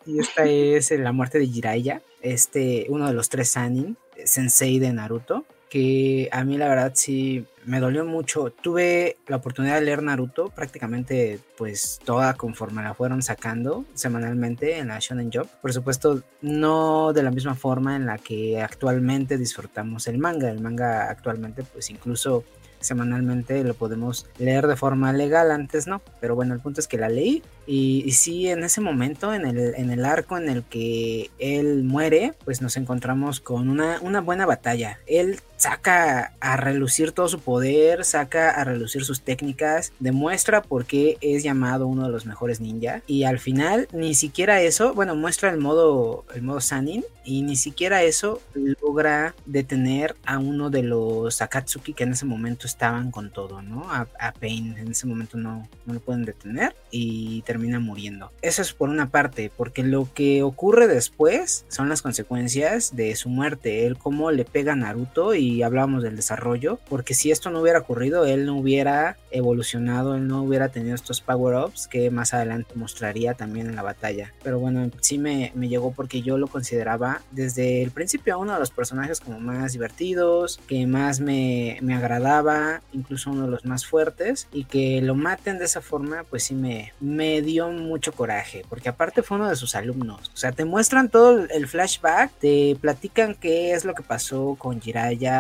y, y esta es la muerte de Jiraiya, este, uno de los tres Sanin, sensei de Naruto. Que a mí la verdad sí me dolió mucho. Tuve la oportunidad de leer Naruto prácticamente pues toda conforme la fueron sacando semanalmente en la Shonen Jump. Por supuesto, no de la misma forma en la que actualmente disfrutamos el manga. El manga actualmente pues incluso semanalmente lo podemos leer de forma legal, antes no, pero bueno, el punto es que la leí y, y sí, en ese momento, en el, en el arco en el que él muere, pues nos encontramos con una, una buena batalla. Él saca a relucir todo su poder, saca a relucir sus técnicas, demuestra por qué es llamado uno de los mejores ninja y al final ni siquiera eso, bueno, muestra el modo el modo Sanin y ni siquiera eso logra detener a uno de los Akatsuki que en ese momento estaban con todo, ¿no? A, a Pain en ese momento no, no lo pueden detener y termina muriendo. Eso es por una parte, porque lo que ocurre después son las consecuencias de su muerte, él cómo le pega a Naruto y hablábamos del desarrollo, porque si esto no hubiera ocurrido, él no hubiera evolucionado, él no hubiera tenido estos power-ups que más adelante mostraría también en la batalla. Pero bueno, sí me, me llegó porque yo lo consideraba desde el principio uno de los personajes como más divertidos, que más me, me agradaba, incluso uno de los más fuertes, y que lo maten de esa forma, pues sí me, me dio mucho coraje, porque aparte fue uno de sus alumnos. O sea, te muestran todo el flashback, te platican qué es lo que pasó con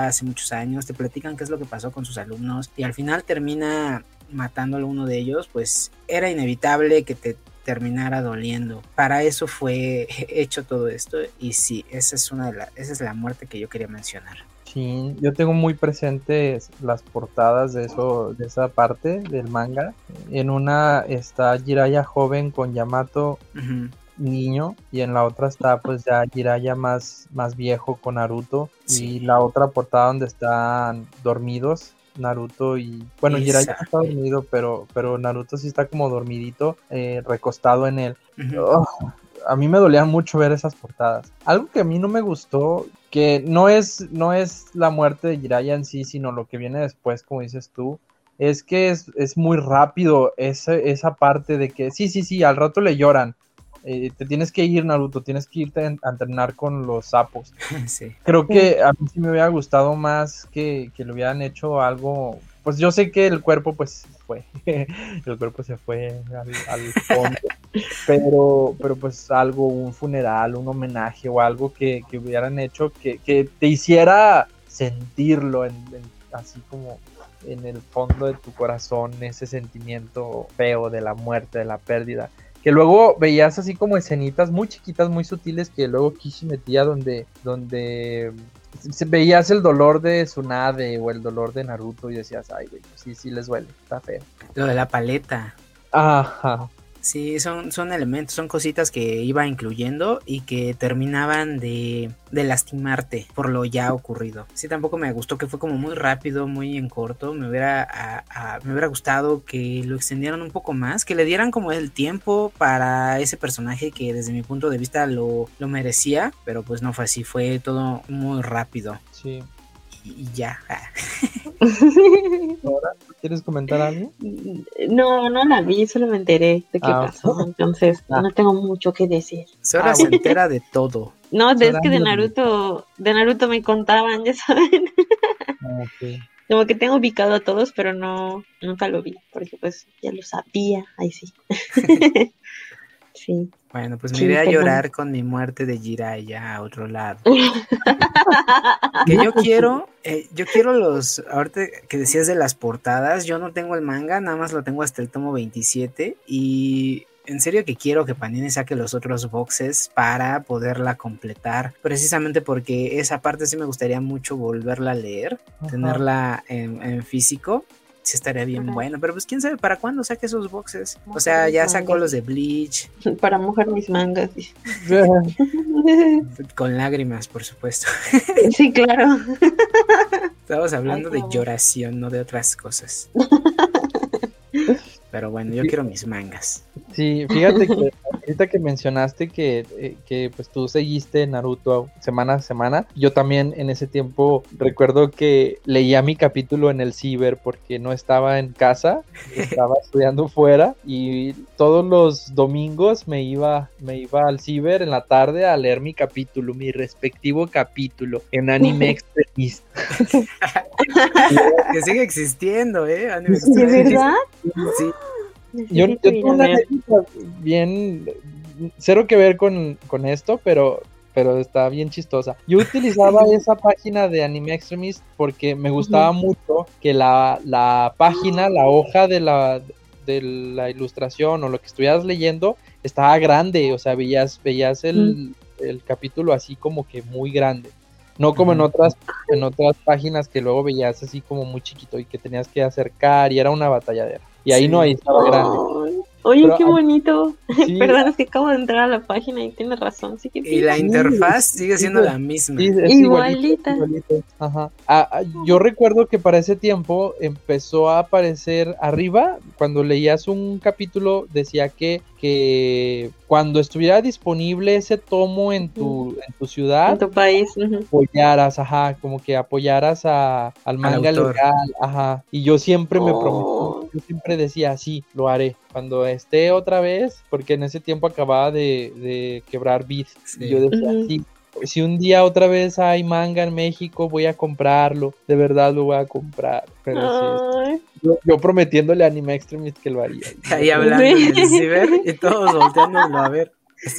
Hace muchos años, te platican qué es lo que pasó con sus alumnos, y al final termina matándolo uno de ellos, pues era inevitable que te terminara doliendo. Para eso fue hecho todo esto y sí, esa es una de la, esa es la muerte que yo quería mencionar. Sí, yo tengo muy presentes las portadas de eso, de esa parte del manga. En una está Jiraiya joven con Yamato Ujú. Niño y en la otra está pues ya Jiraiya más, más viejo con Naruto Sí. y la otra portada donde están dormidos Naruto y bueno Jiraiya está dormido pero pero Naruto sí está como dormidito eh, recostado en él. Oh, a mí me dolía mucho ver esas portadas. Algo que a mí no me gustó, que no es, no es la muerte de Jiraiya en sí, sino lo que viene después, como dices tú, es que es, es muy rápido esa, esa parte de que sí, sí, sí, al rato le lloran. Eh, te tienes que ir, Naruto, tienes que irte a entrenar con los sapos. Sí. Creo que a mí sí me hubiera gustado más que, que le hubieran hecho algo. Pues yo sé que el cuerpo, pues fue. el cuerpo se fue al, al fondo. pero, pero pues algo, un funeral, un homenaje o algo que, que hubieran hecho que, que te hiciera sentirlo en- en- así como en el fondo de tu corazón, ese sentimiento feo de la muerte, de la pérdida que luego veías así como escenitas muy chiquitas, muy sutiles que luego Kishi metía donde, donde se- veías el dolor de Tsunade o el dolor de Naruto y decías, ay, güey, sí, sí les duele, está feo. Lo de la paleta. Ajá. Sí, son, son elementos, son cositas que iba incluyendo y que terminaban de, de lastimarte por lo ya ocurrido. Sí, tampoco me gustó que fue como muy rápido, muy en corto. Me hubiera, me hubiera gustado que lo extendieran un poco más, que le dieran como el tiempo para ese personaje que desde mi punto de vista lo, lo merecía, pero pues no fue así, fue todo muy rápido. Sí. Y, ya. ah. ¿Quieres comentar algo? No, no la vi, solo me enteré de qué Ah. pasó, entonces Ah. no tengo mucho que decir. Sora Ah, se bueno. entera de todo. No, de- es que de Naruto, de Naruto me contaban, ya saben. Ah. Como que tengo ubicado a todos, pero no, nunca lo vi, porque pues ya lo sabía, ahí sí. sí. Bueno, pues me Sí, iré a llorar con mi muerte de Jiraiya a otro lado. Que yo quiero, eh, yo quiero los, ahorita que decías de las portadas, yo no tengo el manga, nada más lo tengo hasta el tomo 27 y en serio que quiero que Panini saque los otros boxes para poderla completar, precisamente porque esa parte sí me gustaría mucho volverla a leer, Ajá. tenerla en, en físico. Sí estaría bien Ajá. bueno, pero pues quién sabe para cuándo saque esos boxes. O sea, ya sacó mangas. los de Bleach, Para mojar mis mangas. con lágrimas, por supuesto. sí, claro. Estamos hablando Ay, de lloración, no de otras cosas. Pero bueno, yo Sí. quiero mis mangas. Sí, fíjate que ahorita que mencionaste que, eh, que pues tú seguiste Naruto semana a semana, yo también en ese tiempo recuerdo que leía mi capítulo en el ciber porque no estaba en casa, estaba estudiando fuera y todos los domingos me iba, me iba al ciber en la tarde a leer mi capítulo, mi respectivo capítulo en anime extremista. Que sigue existiendo, ¿eh? Anime ¿De verdad? Sí, Yo, yo tengo una anécdota bien, cero que ver con, con esto, pero, pero está bien chistosa. Yo utilizaba esa página de Anime Extremist porque me gustaba mucho que la, la página, la hoja de la, de la ilustración o lo que estuvieras leyendo estaba grande, o sea, veías, veías el, el capítulo así como que muy grande. No como en otras, en otras páginas que luego veías así como muy chiquito y que tenías que acercar y era una batalladera. Y ahí Sí. no, ahí estaba grande. Oye, Pero qué bonito. Sí, Perdón, es que acabo de entrar a la página y tienes razón. Sí que y la Sí, interfaz sigue siendo sí, la misma. sí, Igualita. Ajá. Ah, ah, yo recuerdo que para ese tiempo empezó a aparecer arriba, cuando leías un capítulo, decía que, que cuando estuviera disponible ese tomo en tu, en tu ciudad, En tu país. apoyaras, ajá, como que apoyaras a, al manga autor. legal, ajá. Y yo siempre me prometí, Oh. yo siempre decía, sí, lo haré. Cuando esté otra vez, porque en ese tiempo acababa de, de quebrar Beat. Sí. Y yo decía, Ujú. sí, si un día otra vez hay manga en México, voy a comprarlo. De verdad lo voy a comprar. Pero sí, yo, yo prometiéndole a Anime Extremist que lo haría. Ahí hablando en el ciber y todos volteándolo a ver.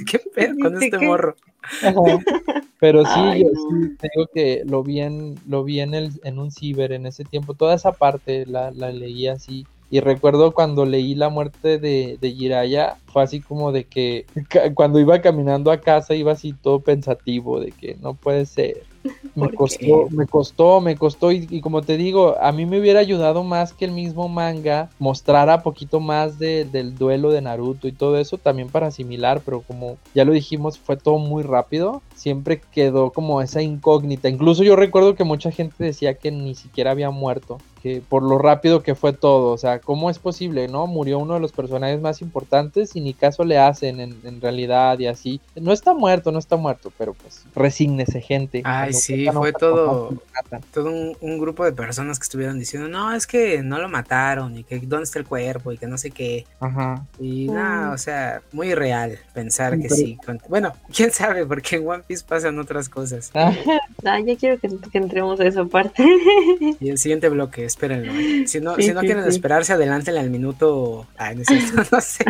¿Qué pedo con ¿Sí este morro? Ajá. Pero sí, Ay, yo sí digo que lo vi en, lo vi en, el, en un ciber en ese tiempo. Toda esa parte la, la leí así. Y recuerdo cuando leí la muerte de, de Jiraya, fue así como de que cuando iba caminando a casa iba así todo pensativo, de que no puede ser. Me ¿Por costó, me costó, me costó. Y, y como te digo, a mí me hubiera ayudado más que el mismo manga mostrara poquito más de- del duelo de Naruto y todo eso también para asimilar, pero como ya lo dijimos, fue todo muy rápido. Siempre quedó como esa incógnita. Incluso yo recuerdo que mucha gente decía que ni siquiera había muerto, porque por lo rápido que fue todo, o sea, ¿cómo es posible, no? Murió uno de los personajes más importantes y ni caso le hacen en, realidad y así. No está muerto, no está muerto, pero pues resígnese gente. Ay, sí, fue todo, todo un, grupo de personas que estuvieron diciendo, no, es que no lo mataron y que dónde está el cuerpo y que no sé qué. Ajá. Y nada, mm. o sea, muy real pensar que sí. Bueno, quién sabe, porque en One Piece pasan otras cosas. Ah, ya quiero que, entremos a esa parte. Y el siguiente bloque, espérenlo. ¿eh? Si no, si no quieren esperarse, adelántenle al minuto. Ay, no sé.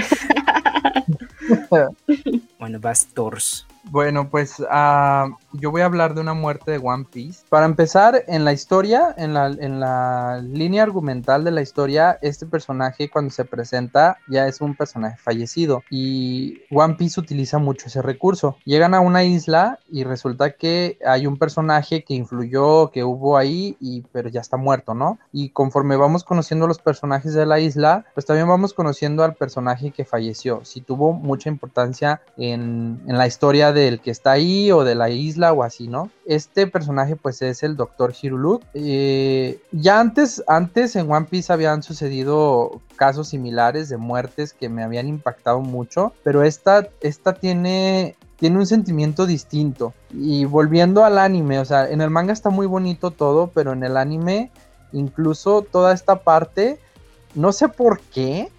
bueno, vas Tors. Bueno, pues uh, yo voy a hablar de una muerte de One Piece. Para empezar, en la historia, en la, línea argumental de la historia, este personaje cuando se presenta ya es un personaje fallecido y One Piece utiliza mucho ese recurso. Llegan a una isla y resulta que hay un personaje que influyó, que hubo ahí, y, pero ya está muerto, ¿no? Y conforme vamos conociendo los personajes de la isla, pues también vamos conociendo al personaje que falleció. Si tuvo mucha importancia en, en la historia del que está ahí o de la isla o así, ¿no? Este personaje pues es el Doctor Hiruluk. Eh, ya antes, antes en One Piece habían sucedido casos similares de muertes que me habían impactado mucho, pero esta, esta tiene tiene un sentimiento distinto. Y volviendo al anime, o sea, en el manga está muy bonito todo, pero en el anime, incluso toda esta parte, no sé por qué,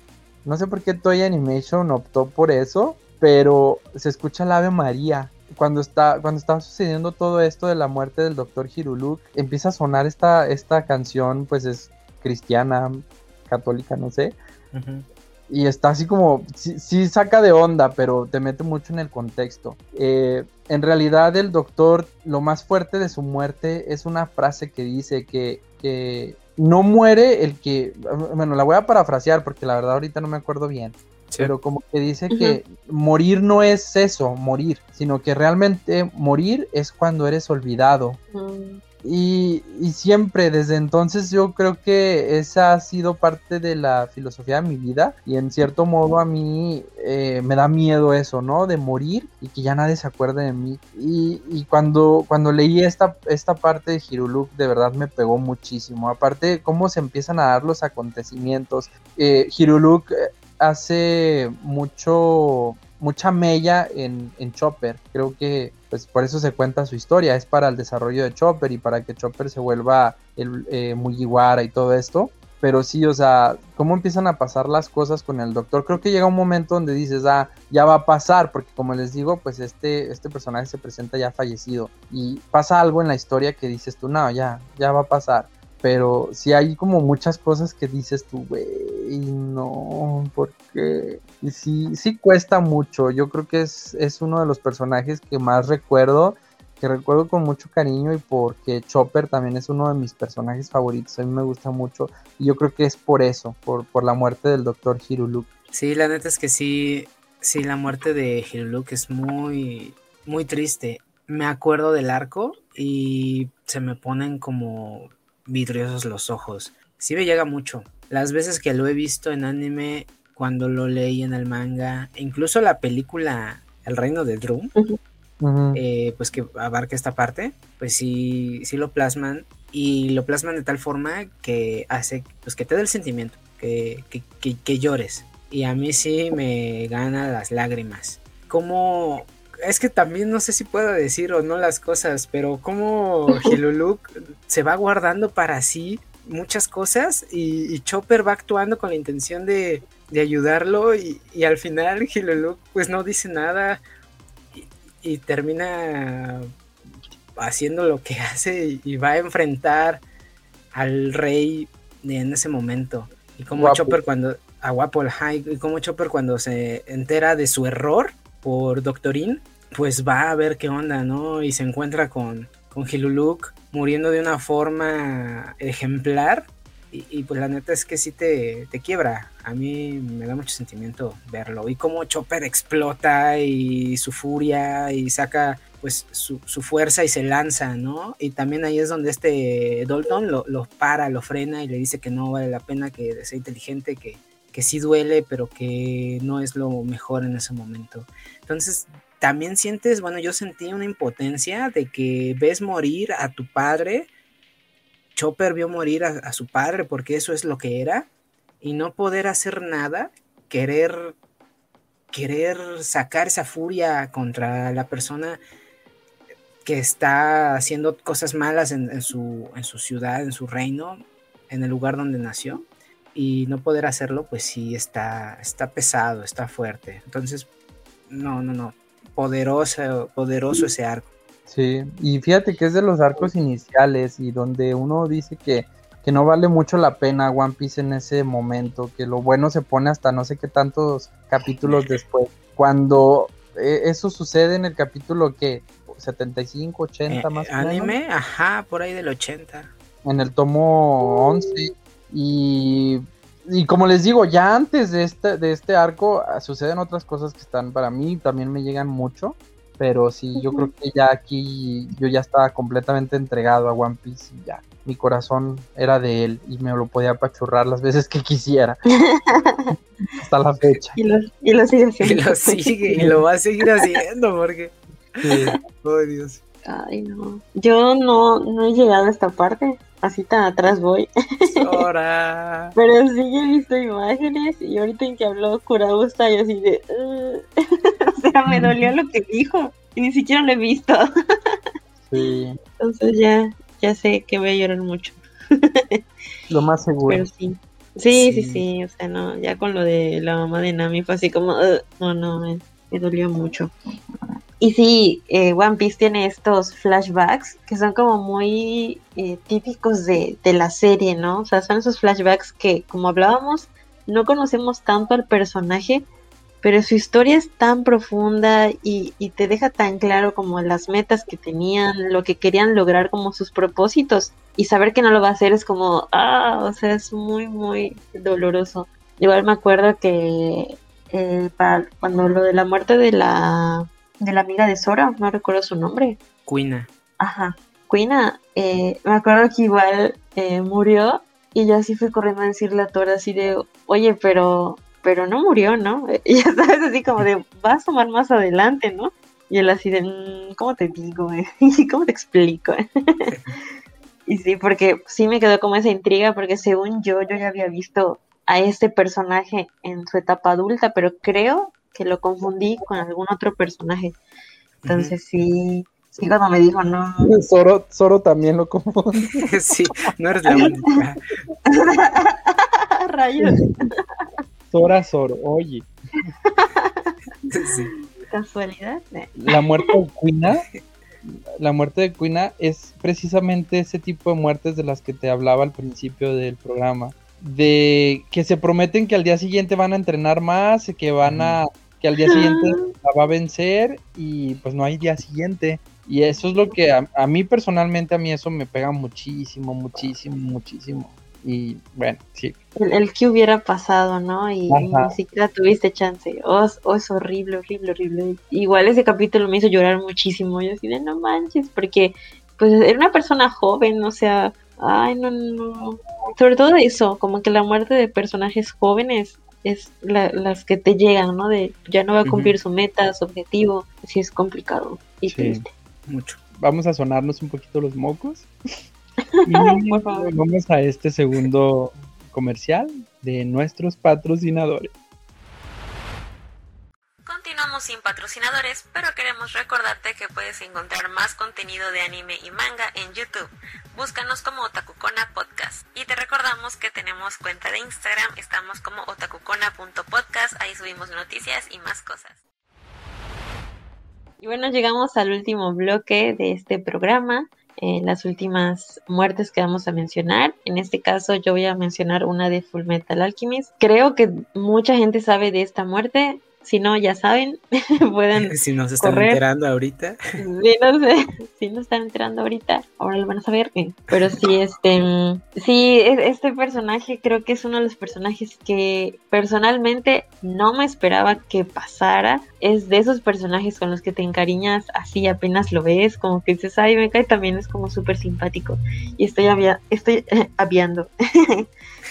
no sé por qué Toy Animation optó por eso, pero se escucha la Ave María. Cuando está, cuando está sucediendo todo esto de la muerte del doctor Hiruluk, empieza a sonar esta, esta canción, pues es cristiana, católica, no sé. Y está así como, sí, saca de onda, pero te mete mucho en el contexto. Eh, en realidad el doctor, lo más fuerte de su muerte es una frase que dice que, que no muere el que, bueno, la voy a parafrasear porque la verdad ahorita no me acuerdo bien, pero como que dice que morir no es eso, morir, sino que realmente morir es cuando eres olvidado. Mm. Y, siempre, desde entonces, yo creo que esa ha sido parte de la filosofía de mi vida. Y en cierto modo, a mí eh, me da miedo eso, ¿no? De morir y que ya nadie se acuerde de mí. Y, cuando, cuando leí esta, esta parte de Hiruluk, de verdad me pegó muchísimo. Aparte, cómo se empiezan a dar los acontecimientos. Eh, Hiruluk eh, hace mucho mucha mella en, Chopper. Creo que pues por eso se cuenta su historia, es para el desarrollo de Chopper y para que Chopper se vuelva el eh, Mugiwara y todo esto. Pero sí, o sea, cómo empiezan a pasar las cosas con el doctor. Creo que llega un momento donde dices, ah, ya va a pasar, porque como les digo, pues este, este personaje se presenta ya fallecido. Y pasa algo en la historia que dices tú, no, ya, ya va a pasar pero sí hay como muchas cosas que dices tú, güey, no, porque y sí, sí cuesta mucho. Yo creo que es, es uno de los personajes que más recuerdo, que recuerdo con mucho cariño y porque Chopper también es uno de mis personajes favoritos. A mí me gusta mucho y yo creo que es por eso, por, por la muerte del doctor Hiruluk. Sí, la neta es que sí, sí, la muerte de Hiruluk es muy, muy triste. Me acuerdo del arco y se me ponen como vidriosos los ojos. Sí me llega mucho. Las veces que lo he visto en anime, cuando lo leí en el manga, incluso la película El Reino de Drum, eh, pues que abarca esta parte, pues sí, sí lo plasman y lo plasman de tal forma que hace pues que te dé el sentimiento, que, que, que llores. Y a mí sí me gana las lágrimas. Como es que también no sé si puedo decir o no las cosas, pero como Hiluluk se va guardando para sí muchas cosas y, Chopper va actuando con la intención de, ayudarlo y, al final Hiluluk pues no dice nada y, termina haciendo lo que hace y, va a enfrentar al rey en ese momento. Y como Chopper cuando a Guapo y como Chopper cuando se entera de su error por Doctorín, pues va a ver qué onda, ¿no? Y se encuentra con, con Hiluluk muriendo de una forma ejemplar. Y, pues la neta es que sí te, te, quiebra. A mí me da mucho sentimiento verlo. Y cómo Chopper explota y su furia y saca pues su, fuerza y se lanza, ¿no? Y también ahí es donde este Dalton lo, lo, para, lo frena y le dice que no vale la pena, que sea inteligente, que, que sí duele, pero que no es lo mejor en ese momento. Entonces, también sientes, bueno, yo sentí una impotencia de que ves morir a tu padre Chopper vio morir a, su padre porque eso es lo que era y no poder hacer nada, querer querer sacar esa furia contra la persona que está haciendo cosas malas en, su, en su ciudad, en su reino, en el lugar donde nació, y no poder hacerlo, pues sí está, está pesado, está fuerte. Entonces, no, no, no, poderoso, poderoso ese arco. Sí, y fíjate que es de los arcos iniciales y donde uno dice que, que no vale mucho la pena One Piece en ese momento, que lo bueno se pone hasta no sé qué tantos capítulos después. Cuando eh, eso sucede en el capítulo que 75, 80 eh, más anime, ajá, por ahí del 80. En el tomo 11 y y como les digo, ya antes de este, de este arco ah, suceden otras cosas que están para mí, también me llegan mucho. Pero sí, yo creo que ya aquí yo ya estaba completamente entregado a One Piece y ya. Mi corazón era de él y me lo podía apachurrar las veces que quisiera. Hasta la fecha. Y lo, sigue haciendo. Y lo sigue y lo va a seguir haciendo porque... Sí. Oh, Dios. Ay, no. Yo no, no he llegado a esta parte así tan atrás voy. Pero sí he visto imágenes y ahorita en que habló Kurabusta y así de... o sea, me dolió lo que dijo y ni siquiera lo he visto. sí. Entonces ya, ya sé que voy a llorar mucho. lo más seguro. Pero sí. Sí, sí, sí, o sea, no, ya con lo de la mamá de Nami fue así como, no, no, me dolió mucho. Y sí, eh, One Piece tiene estos flashbacks que son como muy eh, típicos de, la serie, ¿no? O sea, son esos flashbacks que, como hablábamos, no conocemos tanto al personaje, pero su historia es tan profunda y, te deja tan claro como las metas que tenían, lo que querían lograr como sus propósitos y saber que no lo va a hacer es como, ah, o sea, es muy, muy doloroso. Igual me acuerdo que eh, cuando lo de la muerte de la de la amiga de Sora, no recuerdo su nombre. Quina. Ajá, Quina, eh, me acuerdo que igual eh, murió y yo así fui corriendo a decirle a Tora así de, oye, pero, pero no murió, ¿no? Y ya sabes, así como de, va a sumar más adelante, ¿no? Y él así de, mm, ¿cómo te digo? y ¿Cómo te explico? y sí, porque sí me quedó como esa intriga, porque según yo, yo ya había visto a este personaje en su etapa adulta, pero creo que lo confundí con algún otro personaje. Entonces sí, sí cuando me dijo no. Zoro, también lo confunde. sí, no eres la única. Rayos. Zora Zoro, oye. Sí. Casualidad. La muerte de Quina, la muerte de Quina es precisamente ese tipo de muertes de las que te hablaba al principio del programa de que se prometen que al día siguiente van a entrenar más, que van a que al día siguiente la va a vencer y pues no hay día siguiente. Y eso es lo que a, mí personalmente, a mí eso me pega muchísimo, muchísimo, muchísimo. Y bueno, sí. El, que hubiera pasado, ¿no? Y, ni siquiera tuviste chance. Oh, oh, es horrible, horrible, horrible. Igual ese capítulo me hizo llorar muchísimo. Yo así de no manches, porque pues era una persona joven, o sea, ay, no, no. Sobre todo eso, como que la muerte de personajes jóvenes es las que te llegan, ¿no? De ya no va a cumplir su meta, su objetivo, sí es complicado y triste. Mucho. Vamos a sonarnos un poquito los mocos. y vamos a este segundo comercial de nuestros patrocinadores. Continuamos sin patrocinadores, pero queremos recordarte que puedes encontrar más contenido de anime y manga en YouTube. Búscanos como Otakukona Podcast. Y te recordamos que tenemos cuenta de Instagram, estamos como otakukona.podcast, ahí subimos noticias y más cosas. Y bueno, llegamos al último bloque de este programa. Eh, las últimas muertes que vamos a mencionar. En este caso yo voy a mencionar una de Full Metal Alchemist. Creo que mucha gente sabe de esta muerte. Si no, ya saben, pueden. si no se están enterando ahorita. Sí, no sé. Si no están enterando ahorita, ahora lo van a saber. Pero sí, este. Sí, este personaje creo que es uno de los personajes que personalmente no me esperaba que pasara. Es de esos personajes con los que te encariñas así apenas lo ves, como que dices, ay, me cae también, es como súper simpático. Y estoy, avia estoy aviando.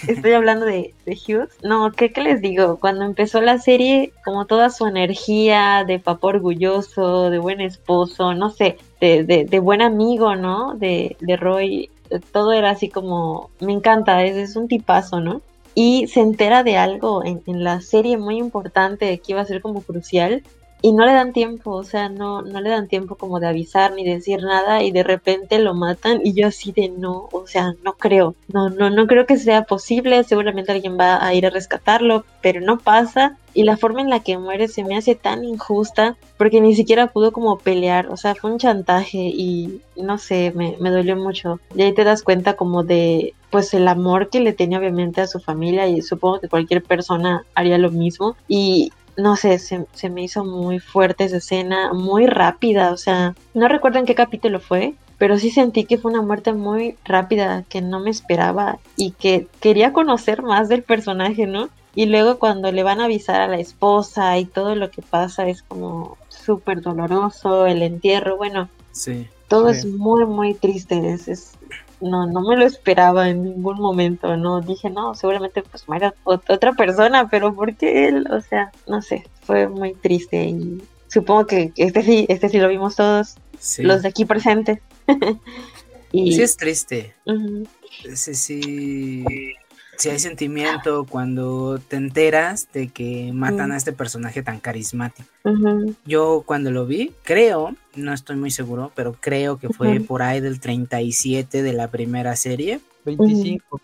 Estoy hablando de, de Hughes. No, ¿qué, ¿qué, les digo? Cuando empezó la serie, como toda su energía de papá orgulloso, de buen esposo, no sé, de, de, buen amigo, ¿no? De, de Roy, todo era así como, me encanta, es, es un tipazo, ¿no? Y se entera de algo en, en la serie muy importante que iba a ser como crucial y no le dan tiempo, o sea, no, no le dan tiempo como de avisar ni decir nada y de repente lo matan y yo así de no, o sea, no creo, no, no, no creo que sea posible, seguramente alguien va a ir a rescatarlo, pero no pasa y la forma en la que muere se me hace tan injusta porque ni siquiera pudo como pelear, o sea, fue un chantaje y no sé, me, me dolió mucho. Y ahí te das cuenta como de pues el amor que le tenía obviamente a su familia y supongo que cualquier persona haría lo mismo y no sé, se, se, me hizo muy fuerte esa escena, muy rápida, o sea, no recuerdo en qué capítulo fue, pero sí sentí que fue una muerte muy rápida, que no me esperaba y que quería conocer más del personaje, ¿no? Y luego cuando le van a avisar a la esposa y todo lo que pasa es como súper doloroso, el entierro, bueno, sí, todo sí. es muy, muy triste, es, es no, no me lo esperaba en ningún momento, no dije, no, seguramente pues muera otra persona, pero ¿por qué él? O sea, no sé, fue muy triste y supongo que este sí, este sí lo vimos todos, sí. los de aquí presentes. y, sí es triste, uh -huh. sí, sí, sí hay sentimiento cuando te enteras de que matan -huh. a este personaje tan carismático. Uh -huh. Yo cuando lo vi, creo, no estoy muy seguro, pero creo que fue por ahí del 37 de la primera serie. 25.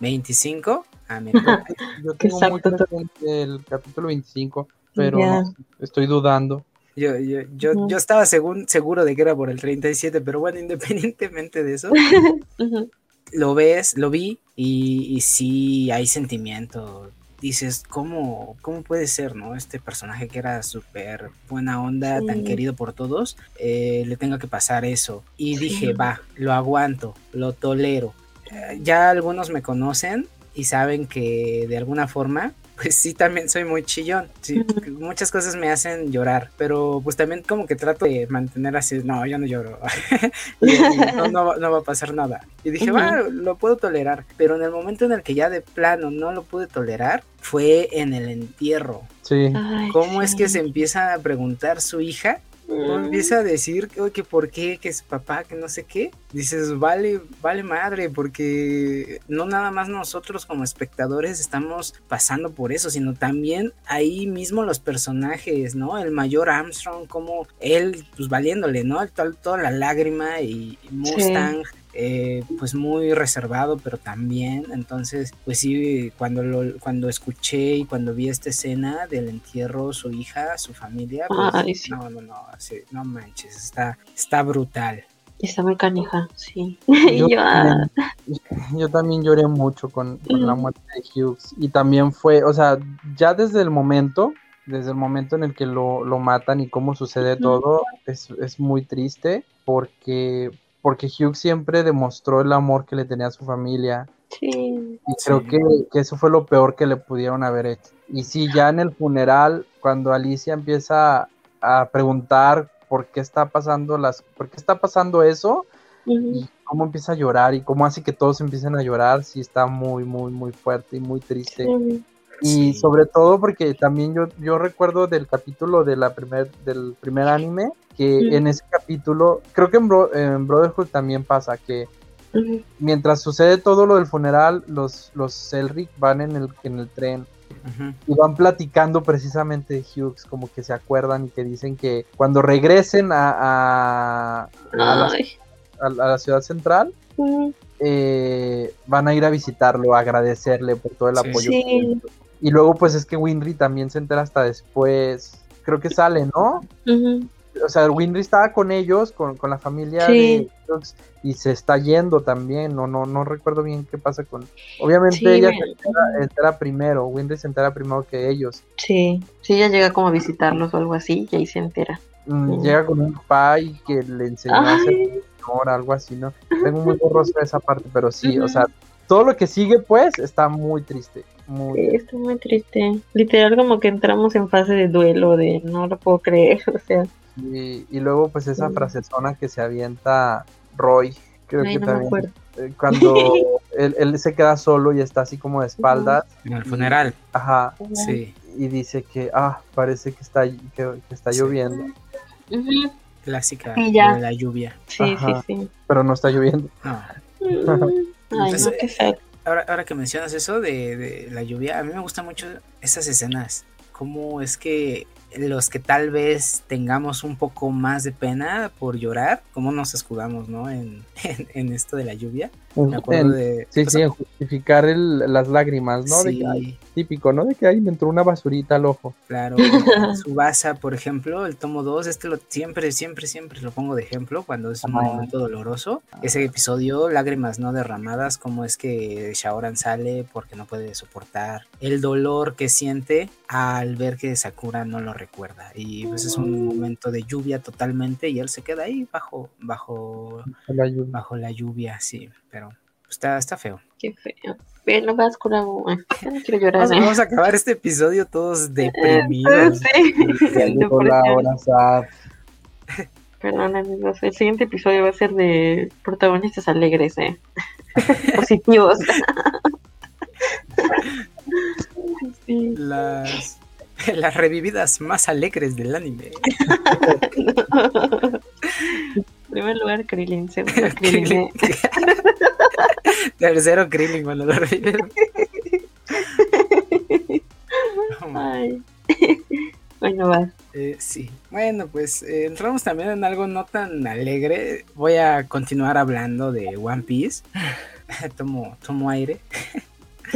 25. Ah, mira. Yo tengo muy presente el capítulo 25, pero yeah. no, estoy dudando. Yo, yo, yo, uh -huh. yo estaba según, seguro de que era por el 37, pero bueno, independientemente de eso, uh -huh. Lo ves, lo vi y, y sí hay sentimiento. Dices, ¿cómo, ¿cómo puede ser, no? Este personaje que era súper buena onda, sí. tan querido por todos, eh, le tenga que pasar eso. Y sí. dije, va, lo aguanto, lo tolero. Eh, ya algunos me conocen y saben que de alguna forma pues sí, también soy muy chillón. Sí, muchas cosas me hacen llorar, pero pues también como que trato de mantener así, no, yo no lloro. y, y no, no, no, va a pasar nada. Y dije, uh -huh. va, lo puedo tolerar. Pero en el momento en el que ya de plano no lo pude tolerar, fue en el entierro. Sí. Ay, ¿Cómo sí. es que se empieza a preguntar su hija? ¿No? empieza a decir que, que por qué, que su papá, que no sé qué, dices, vale, vale madre, porque no nada más nosotros como espectadores estamos pasando por eso, sino también ahí mismo los personajes, ¿no? El mayor Armstrong, como él, pues valiéndole, ¿no? Toda, toda la lágrima y Mustang. Sí. Eh, pues muy reservado, pero también, entonces, pues sí, cuando lo, cuando escuché y cuando vi esta escena del entierro, su hija, su familia, pues, Ay, sí. no, no, no, sí, no manches, está, está brutal. Está muy canija, sí. Yo, yo, también, yo también, lloré mucho con, con mm. la muerte de Hughes y también fue, o sea, ya desde el momento, desde el momento en el que lo, lo matan y cómo sucede mm. todo, es, es muy triste porque porque Hugh siempre demostró el amor que le tenía a su familia. Sí. Y creo sí. que, que, eso fue lo peor que le pudieron haber hecho. Y sí, ya en el funeral, cuando Alicia empieza a preguntar por qué está pasando las, por qué está pasando eso, uh -huh. y cómo empieza a llorar y cómo hace que todos empiecen a llorar, sí está muy, muy, muy fuerte y muy triste. Sí. Y Sí. sobre todo porque también yo, yo recuerdo del capítulo de la primer, del primer anime, que Mm. en ese capítulo, creo que en, Bro- en Brotherhood también pasa, que mientras sucede todo lo del funeral, los, los Elric van en el, en el tren y van platicando precisamente de Hughes, como que se acuerdan y que dicen que cuando regresen a, a, a la, Ay. a la- a la ciudad central, eh, van a ir a visitarlo, a agradecerle por todo el Sí. apoyo. Sí. Y luego pues es que Winry también se entera hasta después, creo que sale, ¿no? O sea, Winry estaba con ellos, con, con la familia Sí. de y se está yendo también, no, no, no recuerdo bien qué pasa con... Obviamente Sí, ella me- se entera, entera primero, Winry se entera primero que ellos. Sí, sí, ella llega como a visitarlos o algo así y ahí se entera. Mm. Llega con un pai que le enseñó a hacer señor, algo así, ¿no? Tengo muy borrosa esa parte, pero sí, o sea, todo lo que sigue pues está muy triste, muy sí, está muy triste. Literal como que entramos en fase de duelo, de no lo puedo creer, o sea, Y, y luego, pues, esa Sí. frasezona que se avienta Roy, creo ay, que no también, eh, cuando él, él se queda solo y está así como de espaldas, En el funeral, ajá, sí. y dice que, ah, parece que está, que, que está Sí. lloviendo. Clásica de la lluvia. Sí, Ajá. sí, sí. pero no está lloviendo. No, Ay, no, qué sad. Ahora, ahora que mencionas eso de, de la lluvia, a mí me gustan mucho esas escenas. Cómo es que los que tal vez tengamos un poco más de pena por llorar, cómo nos escudamos, ¿no? En, en, en esto de la lluvia. Me acuerdo de... Sí, pues, sí, justificar el- las lágrimas, ¿no? De sí, que, ay, típico, ¿no? De que ahí me entró una basurita al ojo. Claro, Subasa, por ejemplo, el tomo 2, este lo siempre, siempre, siempre lo pongo de ejemplo cuando es un momento doloroso. Ese episodio, lágrimas no derramadas, como es que Shaoran sale porque no puede soportar el dolor que siente al ver que Sakura no lo recuerda. Y pues es un momento de lluvia totalmente y él se queda ahí bajo, bajo, La lluvia. bajo la lluvia, sí, pero está, está feo. Qué feo. Bueno, vas, ya no quiero llorar. Vamos, ¿eh? vamos a acabar este episodio todos deprimidos. Sí. La. Perdón, amigos. El siguiente episodio va a ser de protagonistas alegres, ¿eh? Positivos. sí. las, las revividas más alegres del anime. En primer lugar, Krillin. Segundo, Krillin. ¿eh? Tercero Krillin cuando lo. Ay. Bueno, va. Eh, sí, bueno, pues eh, entramos también en algo no tan alegre. Voy a continuar hablando de One Piece. tomo, tomo aire.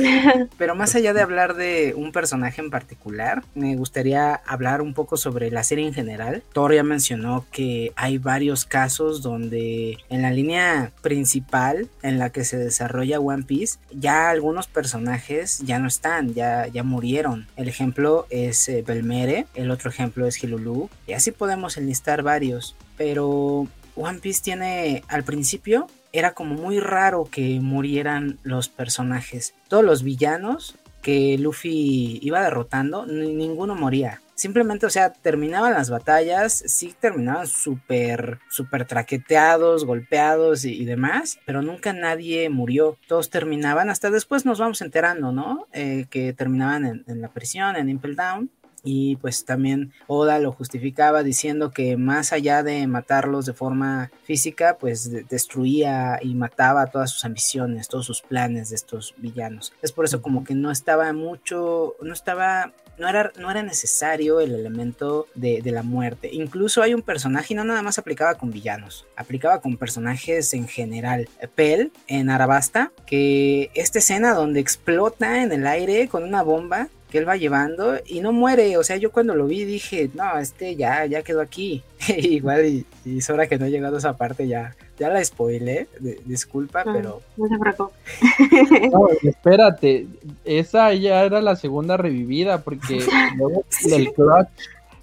Pero más allá de hablar de un personaje en particular, me gustaría hablar un poco sobre la serie en general. Thor ya mencionó que hay varios casos donde en la línea principal en la que se desarrolla One Piece, ya algunos personajes ya no están, ya, ya murieron. El ejemplo es eh, Belmere, el otro ejemplo es Hilulu, y así podemos enlistar varios. Pero One Piece tiene al principio era como muy raro que murieran los personajes. Todos los villanos que Luffy iba derrotando, ni- ninguno moría. Simplemente, o sea, terminaban las batallas, sí terminaban súper, súper traqueteados, golpeados y, y demás, pero nunca nadie murió. Todos terminaban, hasta después nos vamos enterando, ¿no? Eh, que terminaban en, en la prisión, en Impel Down. Y pues también Oda lo justificaba diciendo que más allá de matarlos de forma física, pues de- destruía y mataba todas sus ambiciones, todos sus planes de estos villanos. Es por eso como que no estaba mucho, no estaba, no era, no era necesario el elemento de, de la muerte. Incluso hay un personaje, y no nada más aplicaba con villanos, aplicaba con personajes en general. Pell en Arabasta, que esta escena donde explota en el aire con una bomba que él va llevando y no muere. O sea, yo cuando lo vi dije, no, este ya, ya quedó aquí. Igual y, y es hora que no he llegado a esa parte ya. Ya la spoilé, de- disculpa, Ah. pero No se preocupe. No, espérate, esa ya era la segunda revivida, porque luego el clutch,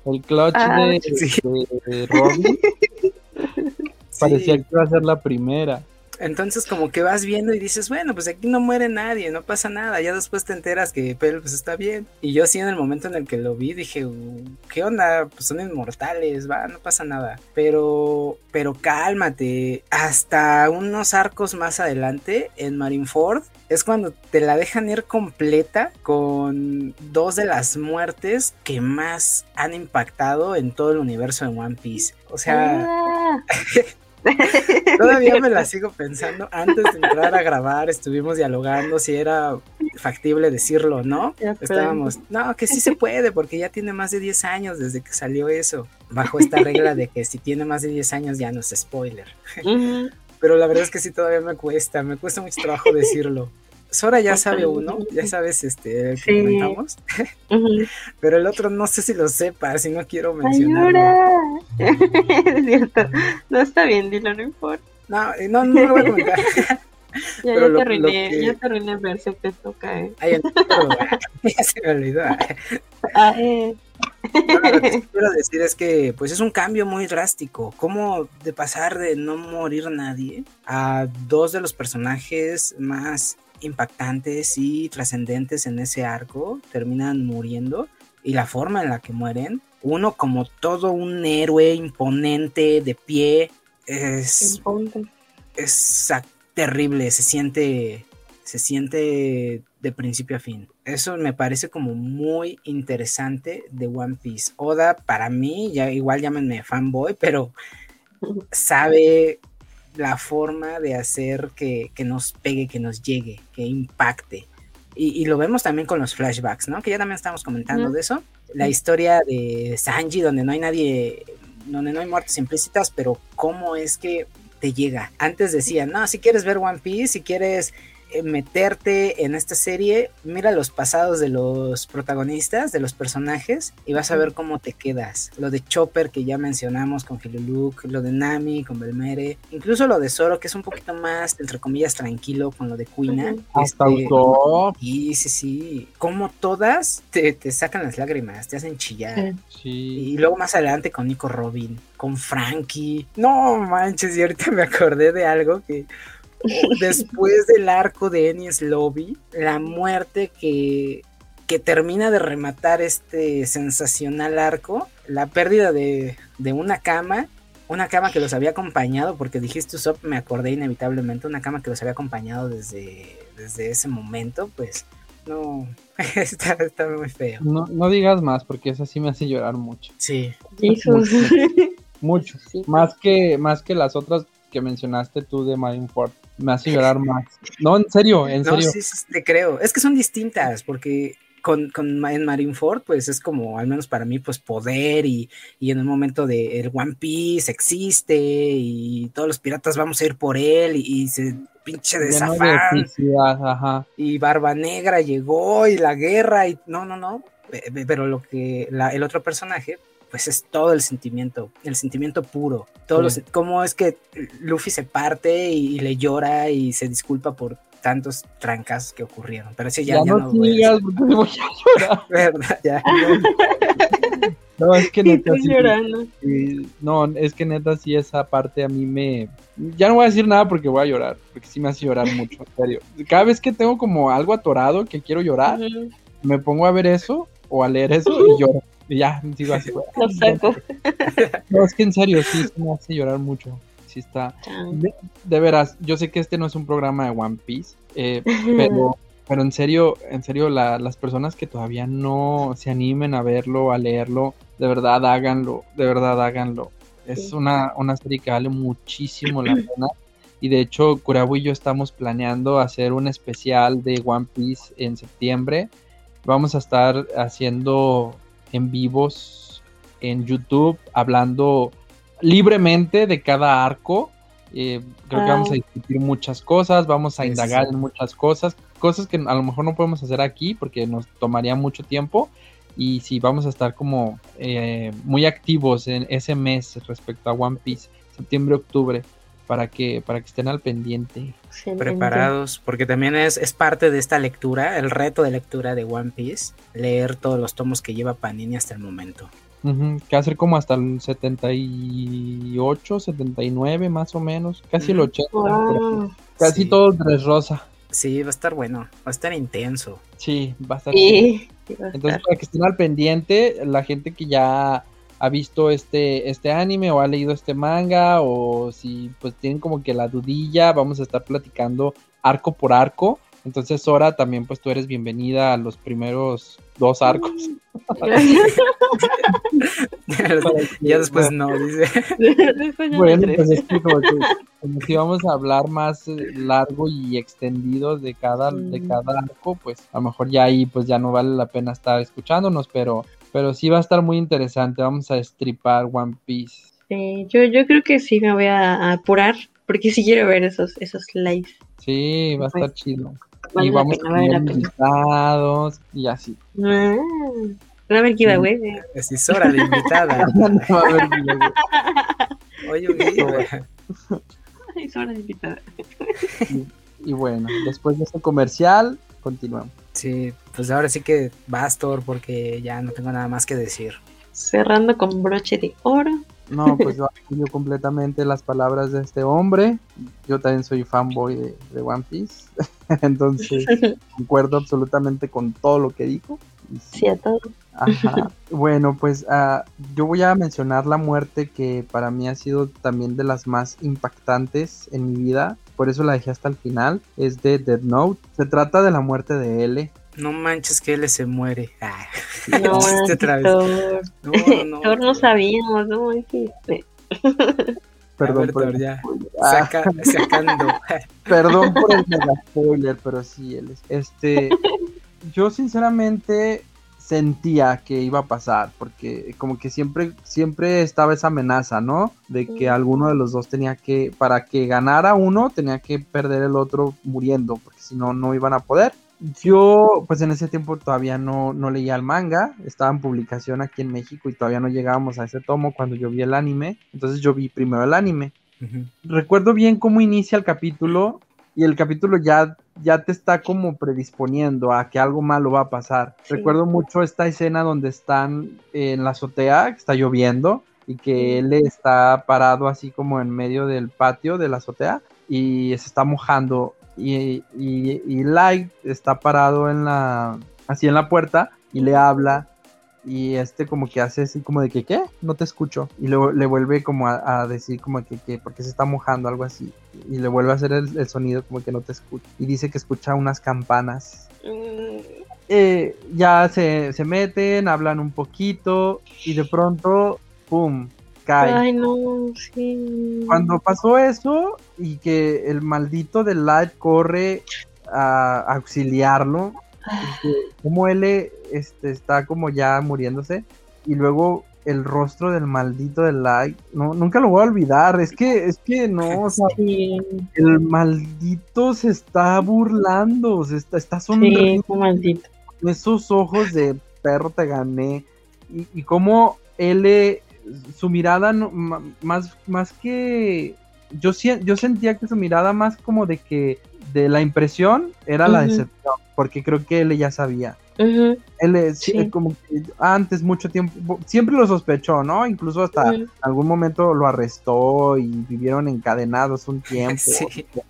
el clutch Ah, de, sí. de- de Robin parecía sí. que iba a ser la primera. Entonces como que vas viendo y dices, bueno, pues aquí no muere nadie, no pasa nada. Ya después te enteras que Pell pues está bien. Y yo sí en el momento en el que lo vi dije, "Uh, ¿qué onda? Pues son inmortales, va, no pasa nada. Pero, pero cálmate. Hasta unos arcos más adelante en Marineford es cuando te la dejan ir completa con dos de las muertes que más han impactado en todo el universo de One Piece. O sea... Ah. Todavía me la sigo pensando. Antes de entrar a grabar, estuvimos dialogando si era factible decirlo o no. Estábamos, no, que sí se puede, porque ya tiene más de 10 años desde que salió eso. Bajo esta regla de que si tiene más de 10 años ya no es spoiler. Pero la verdad es que sí todavía me cuesta, me cuesta mucho trabajo decirlo. Sora ya sabe uno, ya sabes este que Sí. comentamos, pero el otro no sé si lo sepa, si no quiero mencionarlo. Es cierto. No está bien, dilo, no importa. No, eh, no, no lo voy a comentar. Ya, ya lo- te arruiné, que- ya te arruiné el verso que toca, eh. Ay, no, ya se me olvidó. Ah, eh. Lo que quiero decir es que pues es un cambio muy drástico. Como de pasar de no morir nadie a dos de los personajes más impactantes y trascendentes en ese arco terminan muriendo y la forma en la que mueren, uno como todo un héroe imponente de pie es es terrible, se siente, se siente de principio a fin. Eso me parece como muy interesante de One Piece. Oda, para mí, ya igual llámenme fanboy, pero sabe la forma de hacer que, que nos pegue, que nos llegue, que impacte. Y, y, lo vemos también con los flashbacks, ¿no? Que ya también estamos comentando de eso. La historia de Sanji, donde no hay nadie, donde no hay muertes implícitas, pero cómo es que te llega. Antes decían, no, si quieres ver One Piece, si quieres meterte en esta serie, mira los pasados de los protagonistas, de los personajes, y vas a ver cómo te quedas. Lo de Chopper que ya mencionamos con Filuluk, lo de Nami con Belmere, incluso lo de Zoro que es un poquito más, entre comillas, tranquilo con lo de Kuina. Hasta este, Sí, sí, sí. Como todas te, te, sacan las lágrimas, te hacen chillar. Sí. Y luego más adelante con Nico Robin, con Frankie. No manches, y ahorita me acordé de algo que después del arco de Enies Lobby, la muerte que, que termina de rematar este sensacional arco, la pérdida de, de una cama, una cama que los había acompañado, porque dijiste Usopp, me acordé inevitablemente, una cama que los había acompañado desde, desde ese momento, pues no, está, está muy feo. No, no, digas más, porque eso sí me hace llorar mucho. Sí. Mucho. mucho. Sí. Más, que, más que las otras que mencionaste tú de Marineford me hace llorar más. No, en serio, en no, serio. Sí, sí, te creo. Es que son distintas, porque con, con en Marineford, pues es como, al menos para mí, pues poder y, y en un momento de el One Piece existe y todos los piratas vamos a ir por él y, y se pinche desafán. Y Barba Negra llegó y la guerra y no, no, no. Pero lo que la, el otro personaje, pues es todo el sentimiento, el sentimiento puro. Todos sí. los, cómo es que Luffy se parte y, y, le llora y se disculpa por tantos trancas que ocurrieron. Pero sí, ya, ya, ya no, no voy a porque me voy a llorar. ¿Verdad? Ya. No, es que neta sí, llorando. sí, No, es que neta sí esa parte a mí me... Ya no voy a decir nada porque voy a llorar, porque sí me hace llorar mucho, en serio. Cada vez que tengo como algo atorado que quiero llorar, Ujú. me pongo a ver eso o a leer eso y lloro. Y ya, sigo así. Lo saco. No, es que en serio, sí, sí me hace llorar mucho. Sí está... De, de veras, yo sé que este no es un programa de One Piece, eh, pero, pero en serio, en serio, la- las personas que todavía no se animen a verlo, a leerlo, de verdad háganlo, de verdad háganlo. Es Sí. una, una serie que vale muchísimo la pena. Y de hecho, Kurabu y yo estamos planeando hacer un especial de One Piece en septiembre. Vamos a estar haciendo en vivos en YouTube, hablando libremente de cada arco. Eh, creo que vamos a discutir muchas cosas, vamos a Sí, indagar sí. en muchas cosas, cosas que a lo mejor no podemos hacer aquí porque nos tomaría mucho tiempo. Y sí, vamos a estar como eh, muy activos en ese mes respecto a One Piece, septiembre-octubre, para que, para que estén al pendiente. Excelente. preparados, porque también es, es parte de esta lectura, el reto de lectura de One Piece, leer todos los tomos que lleva Panini hasta el momento. Ujú, que va a ser como hasta el 78, 79 más o menos, casi el Ujú. 80. por ahí. Wow. Casi Sí. todo tres rosa. Sí, va a estar bueno, va a estar intenso. Sí, va a estar. Sí, va a Entonces, estar. para que estén al pendiente, la gente que ya ha visto este, este anime o ha leído este manga, o si pues tienen como que la dudilla, vamos a estar platicando arco por arco. Entonces, Sora, también pues tú eres bienvenida a los primeros dos arcos. ya después no, dice. Bueno, pues es que como, que, como si vamos a hablar más eh, largo y extendido de cada, de Mm. cada arco, pues a lo mejor ya ahí pues ya no vale la pena estar escuchándonos, pero, pero sí va a estar muy interesante. Vamos a estripar One Piece. Sí, yo, yo creo que sí me voy a, a apurar, porque sí quiero ver esos, esos lives. Sí, va a Pues, estar chido. Vale y la vamos pena, a vale la invitados y así. Ah, a ver qué iba, güey. Es hora de invitada. No va a video. Oye, Es hora de invitar. y bueno, después de este comercial, continuamos. Sí, pues ahora sí que Bastor, porque ya no tengo nada más que decir. Cerrando con broche de oro. No, pues yo apoyo completamente las palabras de este hombre. Yo también soy fanboy de, de One Piece. Entonces, concuerdo absolutamente con todo lo que dijo. Sí, Sí, a todo. Ajá. Bueno, pues ah, yo voy a mencionar la muerte que para mí ha sido también de las más impactantes en mi vida. Por eso la dejé hasta el final. Es de Dead Note. Se trata de la muerte de L. No manches que él se muere. Ah, No, otra vez. No, no, Thor no no. sabíamos, ¿no? Es que, eh, Perdón por el ya. Ah. sacando. Perdón por el mega spoiler, pero sí, él es. Este, yo sinceramente sentía que iba a pasar, porque como que siempre, siempre estaba esa amenaza, ¿no? De que alguno de los dos tenía que, para que ganara uno, tenía que perder el otro muriendo, porque si no, no iban a poder. Yo, pues en ese tiempo todavía no, no leía el manga, estaba en publicación aquí en México y todavía no llegábamos a ese tomo cuando yo vi el anime, entonces yo vi primero el anime. Recuerdo bien cómo inicia el capítulo y el capítulo ya, ya te está como predisponiendo a que algo malo va a pasar. Recuerdo mucho esta escena donde están en la azotea, que está lloviendo y que él está parado así como en medio del patio de la azotea y se está mojando y, y, Light está parado en la así en la puerta y le habla y este como que hace así como de que, ¿qué? No te escucho. Y luego le vuelve como a, decir como que, ¿qué? Porque se está mojando, algo así. Y le vuelve a hacer el, sonido como que no te escucha. Y dice que escucha unas campanas. Mm. Eh, ya se, se meten, hablan un poquito y de pronto, ¡pum! Cae. Ay, no, sí. Cuando pasó eso y que el maldito de Light corre a auxiliarlo, como él este, está como ya muriéndose y luego el rostro del maldito de Light, no, nunca lo voy a olvidar, es que, es que no, el maldito se está burlando, se está, está sonriendo. maldito. Esos ojos de perro te gané. Y, y como él, su mirada, no, más, más que, yo, yo sentía que su mirada más como de que de la impresión era la decepción, porque creo que él ya sabía. Él es como que antes mucho tiempo, siempre lo sospechó, ¿no? Incluso hasta algún momento lo arrestó y vivieron encadenados un tiempo, sí. no sé qué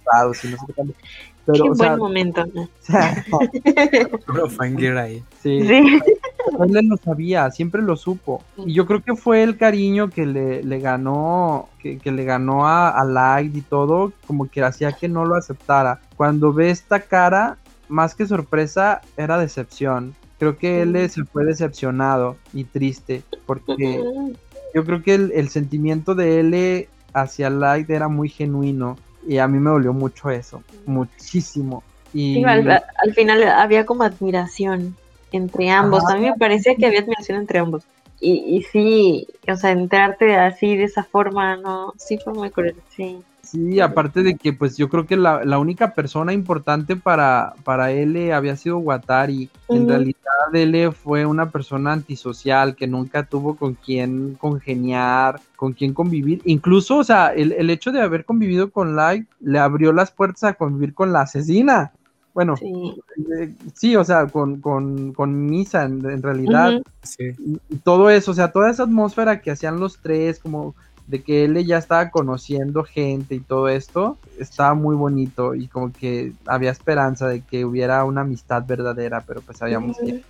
Pero, qué buen momento. ¿no? ahí. Sí. sí. Él lo sabía, siempre lo supo. Y yo creo que fue el cariño que le, le ganó, que, que, le ganó a, a Light y todo, como que hacía que no lo aceptara. Cuando ve esta cara, más que sorpresa, era decepción. Creo que él se fue decepcionado y triste, porque yo creo que el, sentimiento de él hacia Light era muy genuino y a mí me dolió mucho eso, muchísimo. Y al, final había como admiración entre ambos. A mí me parecía que había admiración entre ambos. Y, y sí, o sea, entrarte así de esa forma, no, sí fue muy cruel, sí. Sí, aparte de que pues yo creo que la, la única persona importante para, para él había sido Watari. En realidad él fue una persona antisocial que nunca tuvo con quién congeniar, con quién convivir. Incluso, o sea, el, el hecho de haber convivido con Light le abrió las puertas a convivir con la asesina. Bueno, sí, eh, o sea, con, con, con Misa en, realidad. sí. y todo eso, o sea, toda esa atmósfera que hacían los tres, como de que él ya estaba conociendo gente y todo esto, estaba muy bonito y como que había esperanza de que hubiera una amistad verdadera, pero pues sabíamos que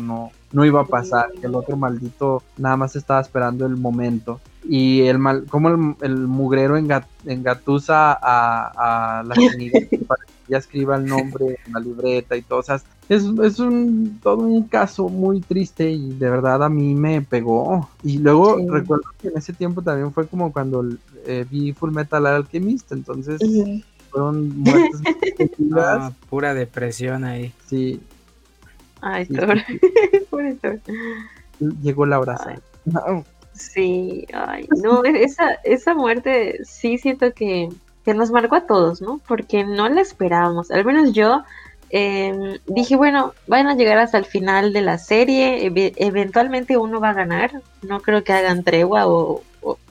no, no iba a pasar, que el otro maldito nada más estaba esperando el momento. Y el mal, como el, el mugrero engatusa a, a la para ella escriba el nombre en la libreta y todo. O sea, es, es un todo un caso muy triste y de verdad a mí me pegó. Y luego recuerdo que en ese tiempo también fue como cuando eh, vi Full Metal Alchemist, entonces fueron muertes ah, pura depresión ahí. Sí. Ay, Llegó la brasa. Sí, ay, no, esa, esa muerte sí siento que, que nos marcó a todos, ¿no? Porque no la esperábamos. Al menos yo Em, dije, bueno, van a llegar hasta el final de la serie, eventualmente uno va a ganar, no creo que hagan tregua o,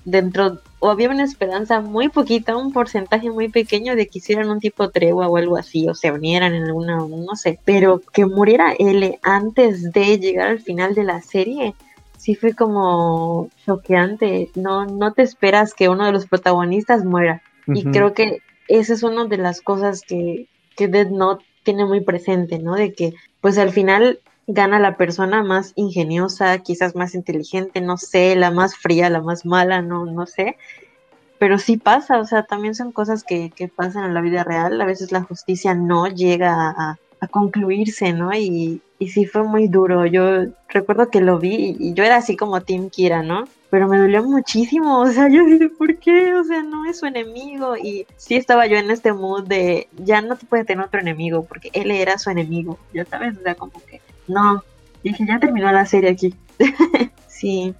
dentro, o había una esperanza muy poquita, un porcentaje muy pequeño de que hicieran un tipo tregua o algo así, o se unieran en alguna, no sé, pero que muriera L antes de llegar al final de la serie, sí fue como choqueante, no, no te esperas que uno de los protagonistas muera, y creo que esa es una de las cosas que, que Dead Note tiene muy presente, ¿no? De que pues al final gana la persona más ingeniosa, quizás más inteligente, no sé, la más fría, la más mala, no, no sé. Pero sí pasa, o sea, también son cosas que, que pasan en la vida real. A veces la justicia no llega a, concluirse, ¿no? Y, y sí fue muy duro. Yo recuerdo que lo vi y yo era así como Team Kira, ¿no? Pero me dolió muchísimo, o sea, yo dije, ¿por qué? O sea, no es su enemigo. Y sí estaba yo en este mood de, ya no te puede tener otro enemigo, porque él era su enemigo, ya sabes, o sea, como que, no. Dije, ya terminó la serie aquí. sí.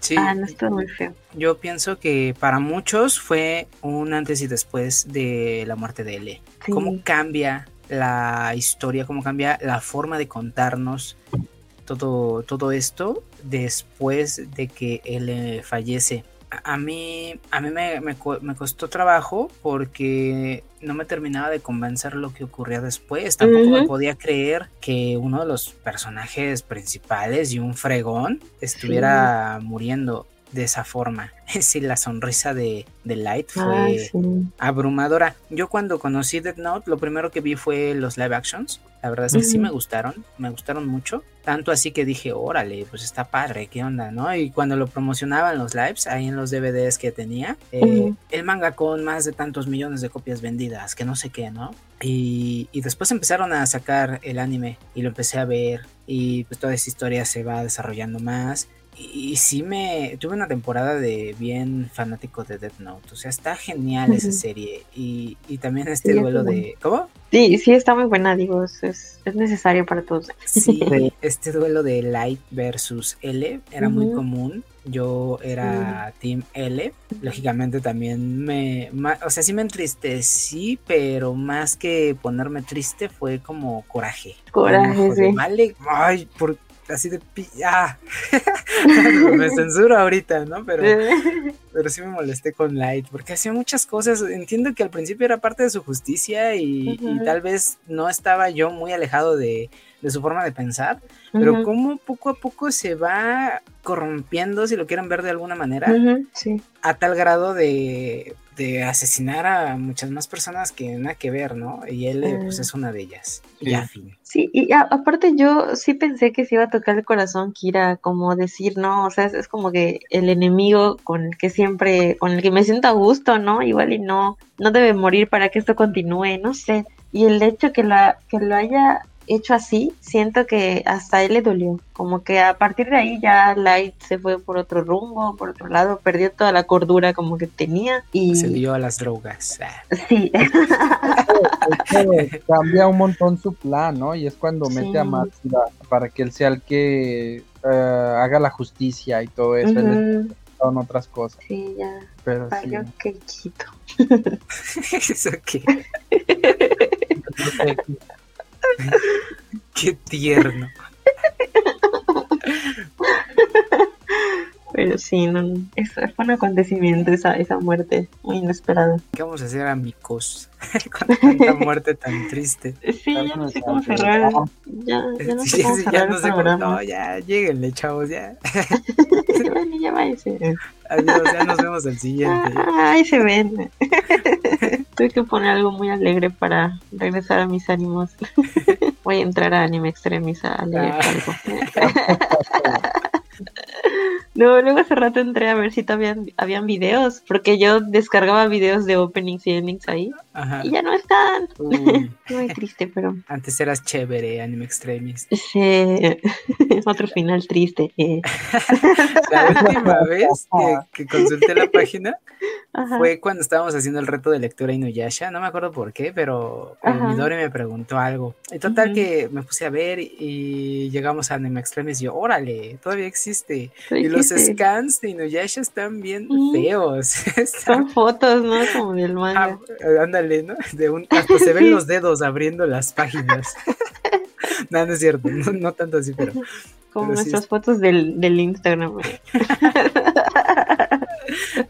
Sí, Ah, no, estuvo muy feo. yo pienso que para muchos fue un antes y después de la muerte de L. Sí. cómo cambia la historia, cómo cambia la forma de contarnos todo, todo esto después de que él eh, fallece. A a mí, a mí me, me me costó trabajo porque no me terminaba de convencer lo que ocurría después. Tampoco me podía creer que uno de los personajes principales y un fregón estuviera muriendo de esa forma. Sí, la sonrisa de, de Light fue Ay, sí. abrumadora. Yo cuando conocí Death Note, lo primero que vi fue los live actions. La verdad es que sí me gustaron, me gustaron mucho. Tanto así que dije, órale, pues está padre, ¿qué onda, no? Y cuando lo promocionaban los lives, ahí en los DVDs que tenía, eh, el manga con más de tantos millones de copias vendidas, que no sé qué, ¿no? Y, y después empezaron a sacar el anime y lo empecé a ver y pues toda esa historia se va desarrollando más. Y, y sí me tuve una temporada de bien fanático de Death Note. O sea, está genial esa serie. Y, y también este Sí, duelo de. ¿Cómo? Sí, sí, está muy buena, digo, es, es, es necesario para todos. Sí, este duelo de Light versus L era muy común. Yo era Team L. Lógicamente también me. ma- o sea, sí me entristecí, pero más que ponerme triste fue como coraje. Coraje, sí. Vale, ay, por. Así de. pi- Ah. me censuro ahorita, ¿no? Pero. Pero sí me molesté con Light porque hacía muchas cosas. Entiendo que al principio era parte de su justicia y, y Ujú. tal vez no estaba yo muy alejado de, de su forma de pensar, pero Ujú, como poco a poco se va corrompiendo, si lo quieren ver de alguna manera, ujú, sí. a tal grado de, de asesinar a muchas más personas que nada que ver, ¿no? Y él eh, pues es una de ellas. Sí. Y ya, fin. Sí, y a- aparte yo sí pensé que se iba a tocar el corazón Kira, como decir, no, o sea, es, es como que el enemigo con el que siempre, con el que me siento a gusto, ¿no? Igual y no, no debe morir para que esto continúe, no sé. Y el hecho que, la, que lo haya hecho así, siento que hasta él le dolió. Como que a partir de ahí ya Light se fue por otro rumbo, por otro lado, perdió toda la cordura como que tenía. Y Se dio a las drogas. Ah. sí, Es que cambia un montón su plan, ¿no? Y es cuando mete a. Matsuda para que él sea el que eh, haga la justicia y todo eso. Él ujú, son otras cosas. sí, ya Pero sí. valió quequito. Eso qué, qué tierno. Pero sí, no, no, es- fue un acontecimiento esa, esa muerte muy inesperada. ¿Qué vamos a hacer, amigos? Con tanta muerte tan triste. Sí, ya no sé cómo cerrar. Ya, ya no sé Sí, cómo sí, ya cerrar no el sé cómo. No, ya, lleguenle, chavos, ya. Bueno, ya váyase. Adiós, ya nos vemos al siguiente. Ah, ahí se ven. Tuve que poner algo muy alegre para regresar a mis ánimos. Voy a entrar a Anime Extremis a leer Ah. algo. No, luego hace rato entré a ver si todavía habían videos, porque yo descargaba videos de openings y endings ahí Ajá. y ya no están. Uy, Muy triste, pero antes eras chévere, Anime Extremis. sí, otro final triste. eh. La última vez que, que consulté la página Ajá. fue cuando estábamos haciendo el reto de lectura Inuyasha. No me acuerdo por qué, pero. Midori me preguntó algo. Y total que me puse a ver y llegamos a Anime Extremis y yo, órale, todavía existe. Y los dijiste. scans de Inuyasha están bien Ujú. feos. Están- Son fotos, ¿no? Como del manga. Ah, ándale, ¿no? De un, hasta se ven los dedos abriendo las páginas. no, no es cierto, no, no tanto así, pero como pero sí nuestras fotos del, del Instagram.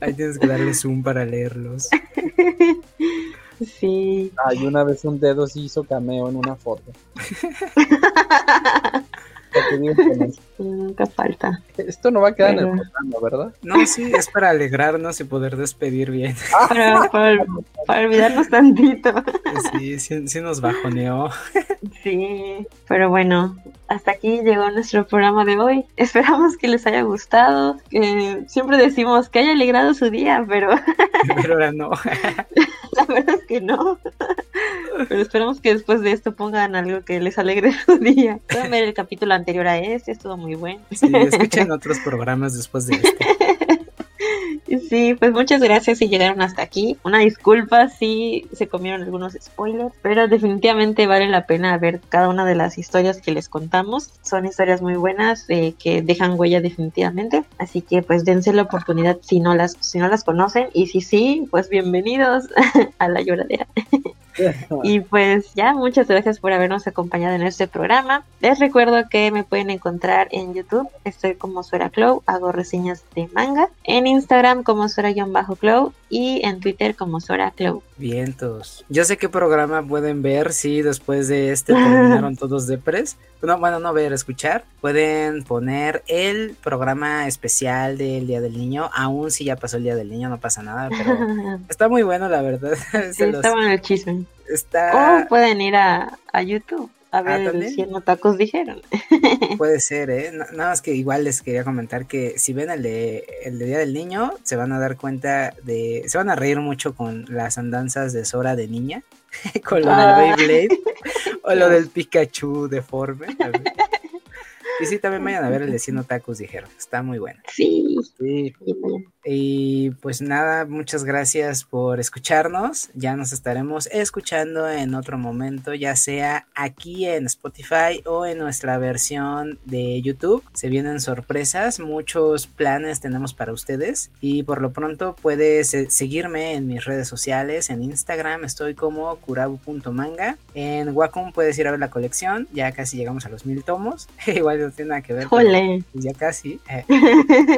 ahí tienes que darle zoom para leerlos. Sí. Ay, una vez un dedo sí hizo cameo en una foto. Nunca falta. Esto no va a quedar en el programa, ¿verdad? No, sí, es para alegrarnos y poder despedir bien. Para, para, para olvidarnos tantito. Sí, sí, sí nos bajoneó. Sí. Pero bueno, hasta aquí llegó nuestro programa de hoy. Esperamos que les haya gustado. Que siempre decimos que haya alegrado su día, pero Pero ahora no. la verdad es que no. Pero esperamos que después de esto pongan algo que les alegre su día. Pueden ver el capítulo anterior a este, estuvo muy bueno. Sí, escuchen otros programas después de este. Sí, pues muchas gracias si llegaron hasta aquí. Una disculpa si se comieron algunos spoilers, pero definitivamente vale la pena ver cada una de las historias que les contamos. Son historias muy buenas eh, que dejan huella definitivamente, así que pues dense la oportunidad si no las si no las conocen y si sí, pues bienvenidos a la lloradera. y pues ya, muchas gracias por habernos acompañado en este programa. Les recuerdo que me pueden encontrar en YouTube, estoy como Suera Clow, hago reseñas de manga, en Instagram como Suera-Clow y en Twitter como Suera Clow. Vientos. Yo sé qué programa pueden ver si después de este terminaron todos de pres. No, bueno, no ver, escuchar. Pueden poner el programa especial del Día del Niño. Aún si ya pasó el Día del Niño, no pasa nada, pero está muy bueno, la verdad. Sí, está bueno el chisme. Está... O pueden ir a, a YouTube a ver ah, si no tacos dijeron. Puede ser, ¿eh? nada más que igual les quería comentar que si ven el de, el de Día del Niño, se van a dar cuenta de... Se van a reír mucho con las andanzas de Sora de niña, con lo del ah. Beyblade o lo del Pikachu deforme. Y sí, también vayan a ver el de Cien Tacos, dijeron. Está muy bueno. Sí. Sí. Y pues nada, muchas gracias por escucharnos. Ya nos estaremos escuchando en otro momento, ya sea aquí en Spotify o en nuestra versión de YouTube. Se vienen sorpresas, muchos planes tenemos para ustedes. Y por lo pronto puedes eh, seguirme en mis redes sociales. En Instagram estoy como kurabu.manga. En Wacom puedes ir a ver la colección. Ya casi llegamos a los mil tomos. Igual no tiene nada que ver. Ya casi.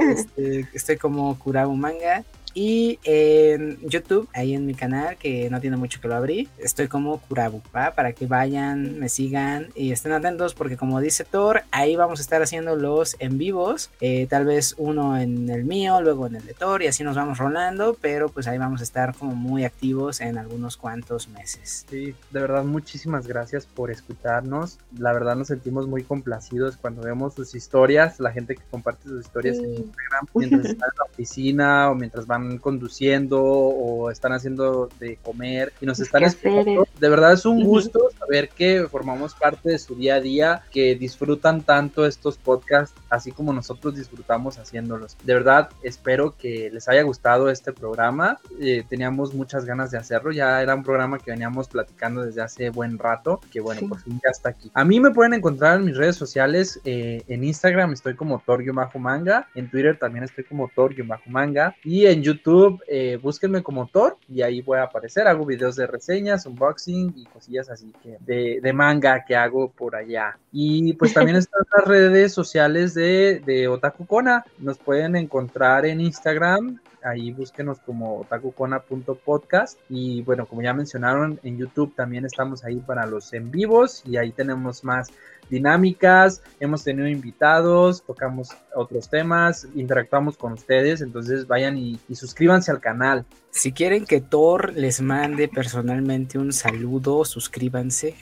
Este, estoy como kurabu Manga. Y en YouTube, ahí en mi canal, que no tiene mucho que lo abrí, estoy como Kurabu, Para que vayan, me sigan y estén atentos porque como dice Thor, ahí vamos a estar haciendo los en vivos, eh, tal vez uno en el mío, luego en el de Thor y así nos vamos rolando, pero pues ahí vamos a estar como muy activos en algunos cuantos meses. Sí, de verdad muchísimas gracias por escucharnos, la verdad nos sentimos muy complacidos cuando vemos sus historias, la gente que comparte sus historias en Instagram mientras están en la oficina o mientras van conduciendo o están haciendo de comer y nos están esperando. De verdad es un gusto saber que formamos parte de su día a día, que disfrutan tanto estos podcasts, así como nosotros disfrutamos haciéndolos. De verdad espero que les haya gustado este programa. Eh, teníamos muchas ganas de hacerlo, ya era un programa que veníamos platicando desde hace buen rato, que bueno, por fin ya está aquí. A mí me pueden encontrar en mis redes sociales, eh, en Instagram estoy como Tor-Manga, en Twitter también estoy como Tor-Manga y en YouTube, eh, búsquenme como Thor y ahí voy a aparecer. Hago videos de reseñas, unboxing y cosillas así que de, manga que hago por allá. Y pues también están las redes sociales de, de Otaku Kona. Nos pueden encontrar en Instagram, ahí búsquenos como otakucona.podcast y bueno, como ya mencionaron, en YouTube también estamos ahí para los en vivos y ahí tenemos más dinámicas, hemos tenido invitados, tocamos otros temas, interactuamos con ustedes, entonces vayan y, suscríbanse al canal. Si quieren que Thor les mande personalmente un saludo, suscríbanse.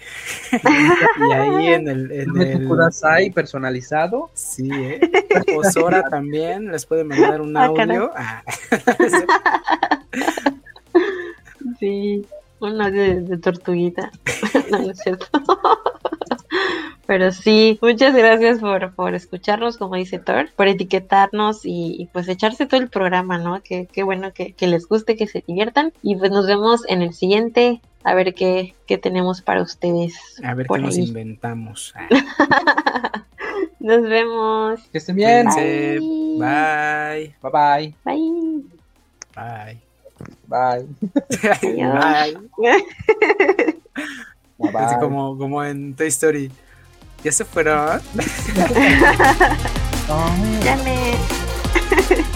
y ahí en el... En el... personalizado. Sí, ¿eh? O Sora también les puede mandar un ah, audio. Ah. sí, una de, de tortuguita. no, no es cierto. Pero sí, muchas gracias por, por escucharnos, como dice Thor, por etiquetarnos y, pues echarse todo el programa, ¿no? Qué, qué bueno que, les guste, que se diviertan. Y pues nos vemos en el siguiente, a ver qué, qué tenemos para ustedes. A ver qué nos inventamos. nos vemos. Que estén bien. Bye. Bye. Bye. Bye. Bye. Bye. Bye. Bye. Así como, como en Toy Story. ¿Ya se fueron? Llame.